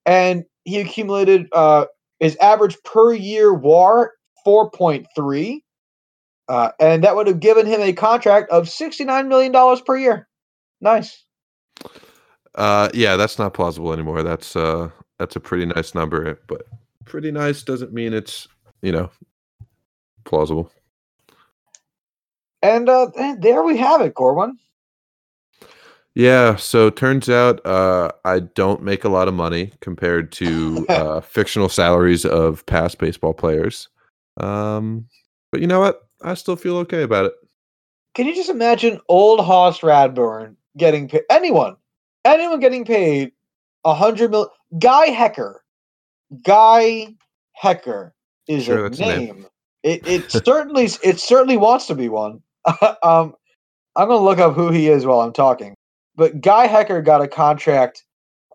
A: and he accumulated uh, his average per year WAR 4.3, uh, and that would have given him a contract of 69 million dollars per year. Nice.
B: Uh, yeah, that's not plausible anymore. That's uh, that's a pretty nice number, but pretty nice doesn't mean it's you know plausible.
A: And uh, and there we have it, Corwin.
B: Yeah, so turns out uh, I don't make a lot of money compared to uh, fictional salaries of past baseball players. Um, but you know what? I still feel okay about it.
A: Can you just imagine old Hoss Radbourn getting paid? Anyone, anyone getting paid a hundred million? Guy Hecker, Guy Hecker is
B: Sure,
A: a
B: name.
A: name. It it certainly it certainly wants to be one. um, I'm gonna look up who he is while I'm talking. But Guy Hecker got a contract,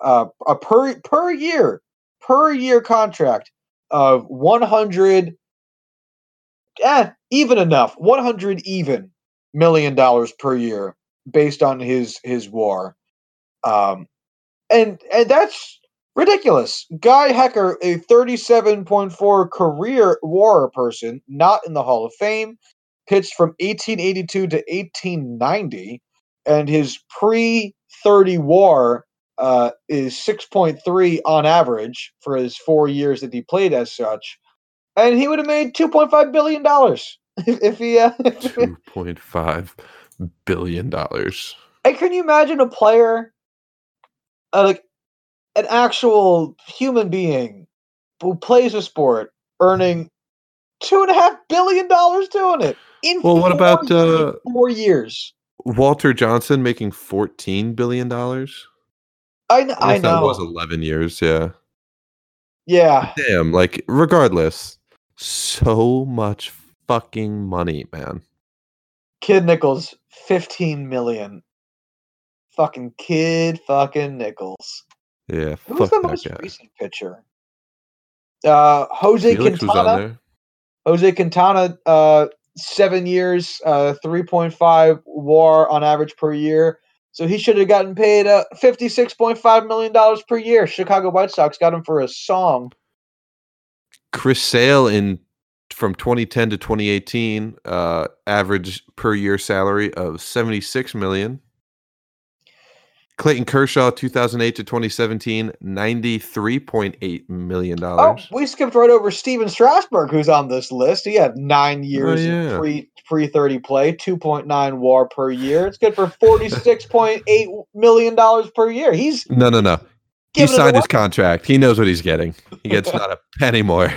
A: uh, a per per year per year contract of 100. Eh, even enough. 100 even million dollars per year based on his his war. Um, and and that's ridiculous. Guy Hecker, a 37.4 career war person, not in the Hall of Fame, pitched from 1882 to 1890, and his pre 30 war uh, is 6.3 on average for his four years that he played as such. And he would have made 2.5 billion dollars if, if he. Uh,
B: Two point five billion dollars.
A: And can you imagine a player, uh, like an actual human being who plays a sport, earning two and a half billion dollars doing it in
B: Well, what about, uh,
A: four years?
B: Walter Johnson making fourteen billion dollars.
A: I kn- I
B: That
A: know.
B: was eleven years. Yeah.
A: yeah,
B: Damn. Like, regardless, so much fucking money, man.
A: Kid Nichols, fifteen million. Fucking kid, fucking Nichols.
B: Yeah. Who's
A: the most
B: guy.
A: recent pitcher? Uh, Jose
B: Felix
A: Quintana. Jose Quintana, uh, seven years, uh, 3.5 war on average per year. So he should have gotten paid uh, $56.5 million per year. Chicago White Sox got him for a song.
B: Chris Sale in from 2010 to 2018, uh, average per year salary of 76 million. Clayton Kershaw, 2008 to 2017, 93.8 million dollars.
A: we skipped right over Stephen Strasburg, who's on this list. He had nine years
B: Oh, yeah.
A: pre pre 30 play, 2.9 war per year. It's good for $46.8 million per year. He's
B: no, no, no. He signed his contract. He knows what he's getting. He gets not a penny more.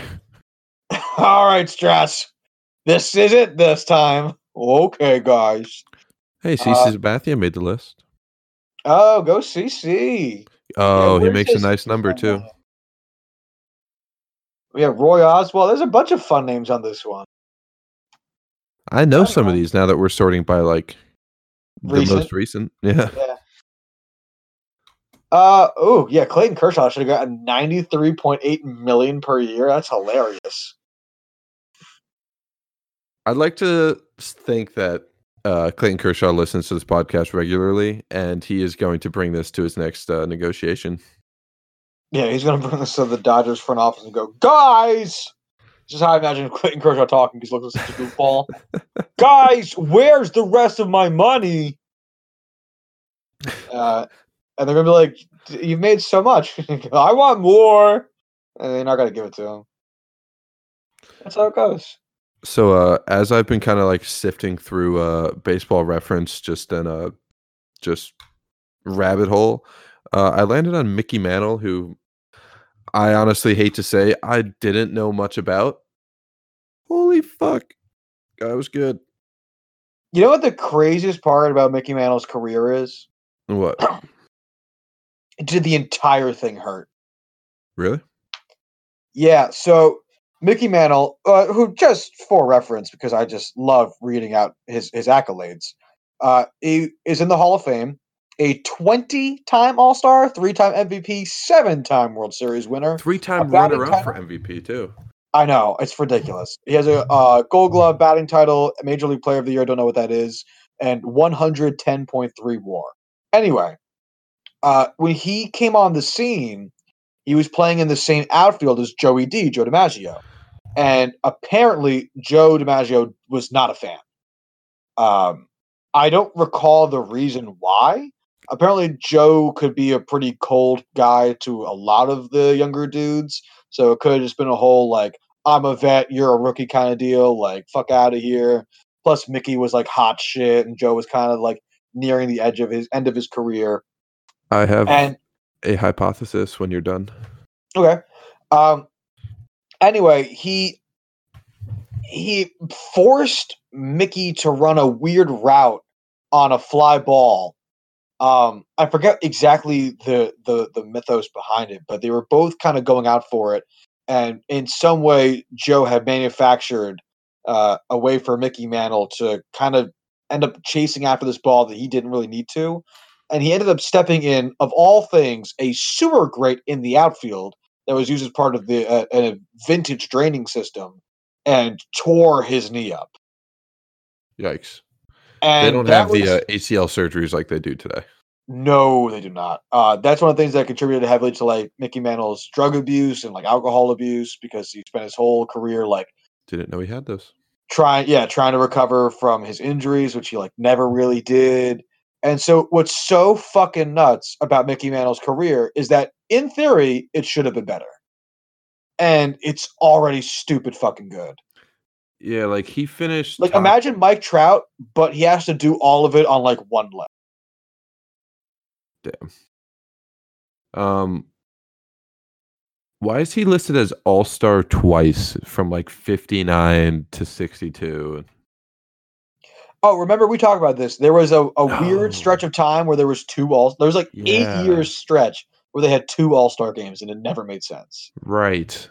A: All right, Strass. This is it this time. Okay, guys.
B: Hey,
A: Uh,
B: CC Sabathia made the list.
A: Oh, go CC.
B: Oh, he makes a nice number too.
A: We have Roy Oswalt. There's a bunch of fun names on this one.
B: I know some of these now that we're sorting by like the most recent. Yeah.
A: Yeah. Uh oh yeah, Clayton Kershaw should have gotten ninety three point eight million per year. That's hilarious.
B: I'd like to think that uh, Clayton Kershaw listens to this podcast regularly, and he is going to bring this to his next uh, negotiation.
A: Yeah, he's gonna bring this to the Dodgers front office and go, guys. This is how I imagine Clayton Kershaw talking because he looks like such a goofball. guys, where's the rest of my money? Uh, and they're gonna be like, "You've made so much. I want more." And they're not gonna give it to him. That's how it goes.
B: So uh as I've been kind of like sifting through uh baseball reference just in a just rabbit hole, uh I landed on Mickey Mantle who I honestly hate to say I didn't know much about. Holy fuck. Guy was good.
A: You know what the craziest part about Mickey Mantle's career is?
B: What?
A: Did the entire thing hurt?
B: Really?
A: Yeah. So Mickey Mantle, uh, who just for reference, because I just love reading out his his accolades, uh, he is in the Hall of Fame. A 20-time All-Star, three-time MVP, seven-time World Series winner.
B: Three-time runner up for? MVP too.
A: I know it's ridiculous. He has a uh, Gold Glove batting title, Major League Player of the Year. Don't know what that is, and 110.3 WAR. Anyway, uh, when he came on the scene, he was playing in the same outfield as Joey D, Joe DiMaggio, and apparently Joe DiMaggio was not a fan. Um, I don't recall the reason why. Apparently, Joe could be a pretty cold guy to a lot of the younger dudes. So it could have just been a whole like, I'm a vet, you're a rookie kind of deal. Like, fuck out of here. Plus, Mickey was like hot shit, and Joe was kind of like nearing the edge of his end of his career.
B: I have
A: And
B: a hypothesis when you're done.
A: okay, um, anyway, he he forced Mickey to run a weird route on a fly ball. Um, I forget exactly the, the the mythos behind it, but they were both kind of going out for it, and in some way, Joe had manufactured uh, a way for Mickey Mantle to kind of end up chasing after this ball that he didn't really need to, and he ended up stepping in, of all things, a sewer grate in the outfield that was used as part of the uh, a vintage draining system, and tore his knee up.
B: Yikes.
A: And
B: they don't have the uh, ACL surgeries like they do today.
A: No, they do not. Uh, that's one of the things that contributed heavily to like Mickey Mantle's drug abuse and like alcohol abuse because he spent his whole career like
B: Didn't know he had those.
A: trying, yeah, trying to recover from his injuries, which he like never really did. And so, what's so fucking nuts about Mickey Mantle's career is that in theory, it should have been better, and it's already stupid fucking good.
B: Yeah, like he finished.
A: Like,
B: top-
A: imagine Mike Trout, but he has to do all of it on like one leg. Damn.
B: Um, why is he listed as All Star twice from like 59 to 62?
A: Oh, remember we talked about this? There was a, a weird stretch of time where there was two all. There was like
B: Yeah.
A: eight years stretch where they had two All Star games, and it never made sense.
B: Right.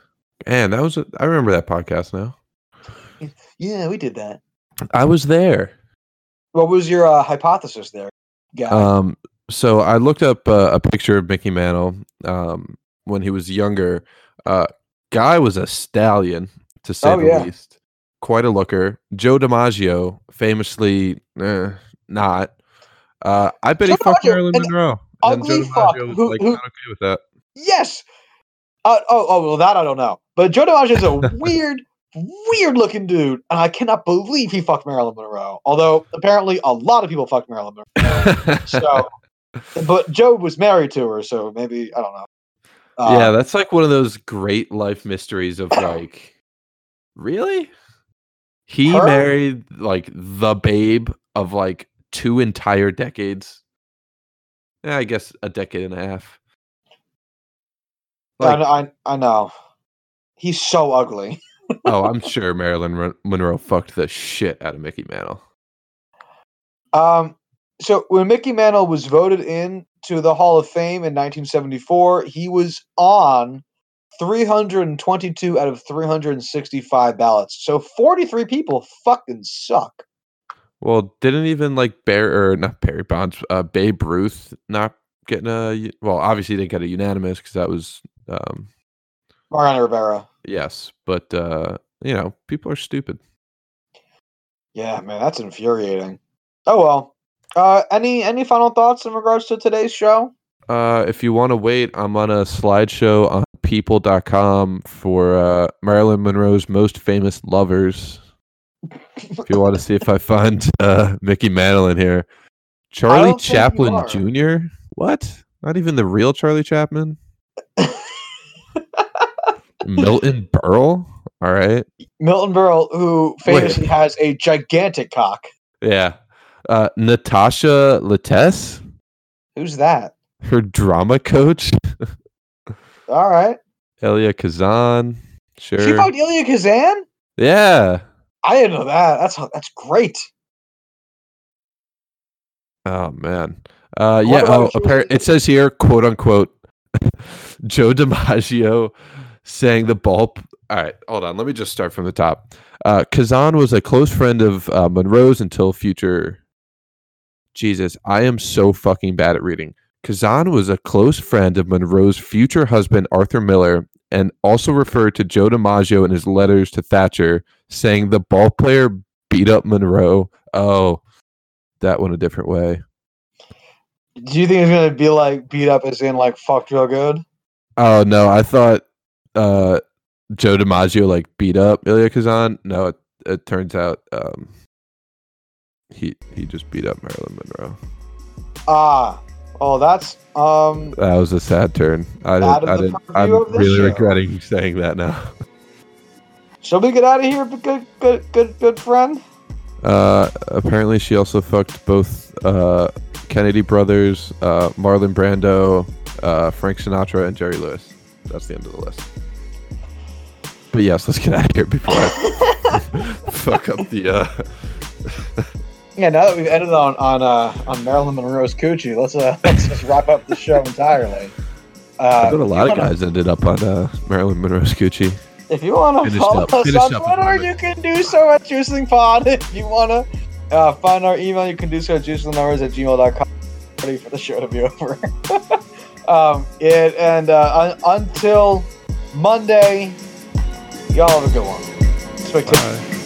B: Man, that was. A, I remember that podcast now.
A: Yeah, we did that.
B: I was there.
A: What was your uh, hypothesis there, guy?
B: Um, so I looked up uh, a picture of Mickey Mantle um, when he was younger. Uh, guy was a stallion, to say
A: Oh,
B: the
A: yeah.
B: least. Quite a looker. Joe DiMaggio, famously eh, not. Uh, I bet he
A: Joe
B: fucked
A: DiMaggio,
B: Marilyn
A: an
B: Monroe.
A: ugly fuck
B: was
A: who-
B: like
A: who-
B: not okay with that.
A: yes. Uh, oh, oh, well, that I don't know. But Joe DiMaggio is a weird, weird looking dude, and I cannot believe he fucked Marilyn Monroe. Although apparently a lot of people fucked Marilyn Monroe. So, but Joe was married to her, so maybe I don't know. Uh,
B: yeah, that's like one of those great life mysteries of like, really? He
A: Her?
B: married like the babe of like two entire decades. Yeah, I guess a decade and a half.
A: I,
B: Like,
A: know- I, I know. He's so ugly.
B: oh, I'm sure Marilyn Monroe fucked the shit out of Mickey Mantle.
A: Um, so when Mickey Mantle was voted in to the Hall of Fame in 1974, he was on 322 out of 365 ballots. So 43 people fucking suck.
B: Well, didn't even like Bear or not Barry Bonds, uh, Babe Ruth not getting a well, obviously didn't get a unanimous because that was um
A: Mariano Rivera.
B: yes, but uh you know people are stupid.
A: Yeah, man, that's infuriating. Oh well. Uh, any any final thoughts in regards to today's show?
B: Uh, if you want to wait, I'm on a slideshow on people.com for uh, Marilyn Monroe's most famous lovers. If you want to see if I find uh, Mickey Mantle in here, Charlie
A: don't think you
B: Chaplin. Jr. What? Not even the real Charlie Chaplin. Milton Berle. All right.
A: Milton Berle, who famously has a gigantic cock.
B: Yeah. Uh, Natasha Lytess,
A: Who's that?
B: her drama coach.
A: All right.
B: Elia Kazan. Sure.
A: She fucked Elia Kazan?
B: yeah.
A: I didn't know that. That's that's great.
B: Oh man. Uh, yeah. Oh, appar- it says here, quote unquote, Joe DiMaggio saying the ball. All right, hold on. Let me just start from the top. Uh, Kazan was a close friend of uh, Monroe's until future. Jesus, I am so fucking bad at reading. Kazan was a close friend of Monroe's future husband, Arthur Miller, and also referred to Joe DiMaggio in his letters to Thatcher, saying the ball player beat up Monroe. Oh, that went a different way.
A: Do you think it's gonna be like beat up as in like fucked real good?
B: Oh no, I thought uh Joe DiMaggio like beat up Elia Kazan. No, it, it turns out um he he just beat up Marilyn Monroe.
A: Ah. Oh, that's um
B: That was a sad turn. I didn't. I didn't I'm really
A: show.
B: regretting saying that now.
A: shall we get out of here, good good good good friend?
B: Uh, apparently, she also fucked both uh Kennedy brothers, uh Marlon Brando, uh Frank Sinatra, and Jerry Lewis. That's the end of the list. But yes, let's get out of here before I fuck up the uh
A: Yeah, now that we've ended on on uh, on Marilyn Monroe's coochie, let's uh, let's just wrap up the show entirely.
B: I
A: Uh,
B: bet a lot of
A: wanna-
B: guys ended up on uh, Marilyn Monroe's Gucci.
A: If you want to follow
B: up-
A: us on Twitter, you can do so at Juicing Pod. If you want to uh, find our email, you can do so at juicingnumbers at gmail.com. Ready for the show to be over. um, it, and uh, un- until Monday, y'all have a good one. Spectacular.
B: Bye.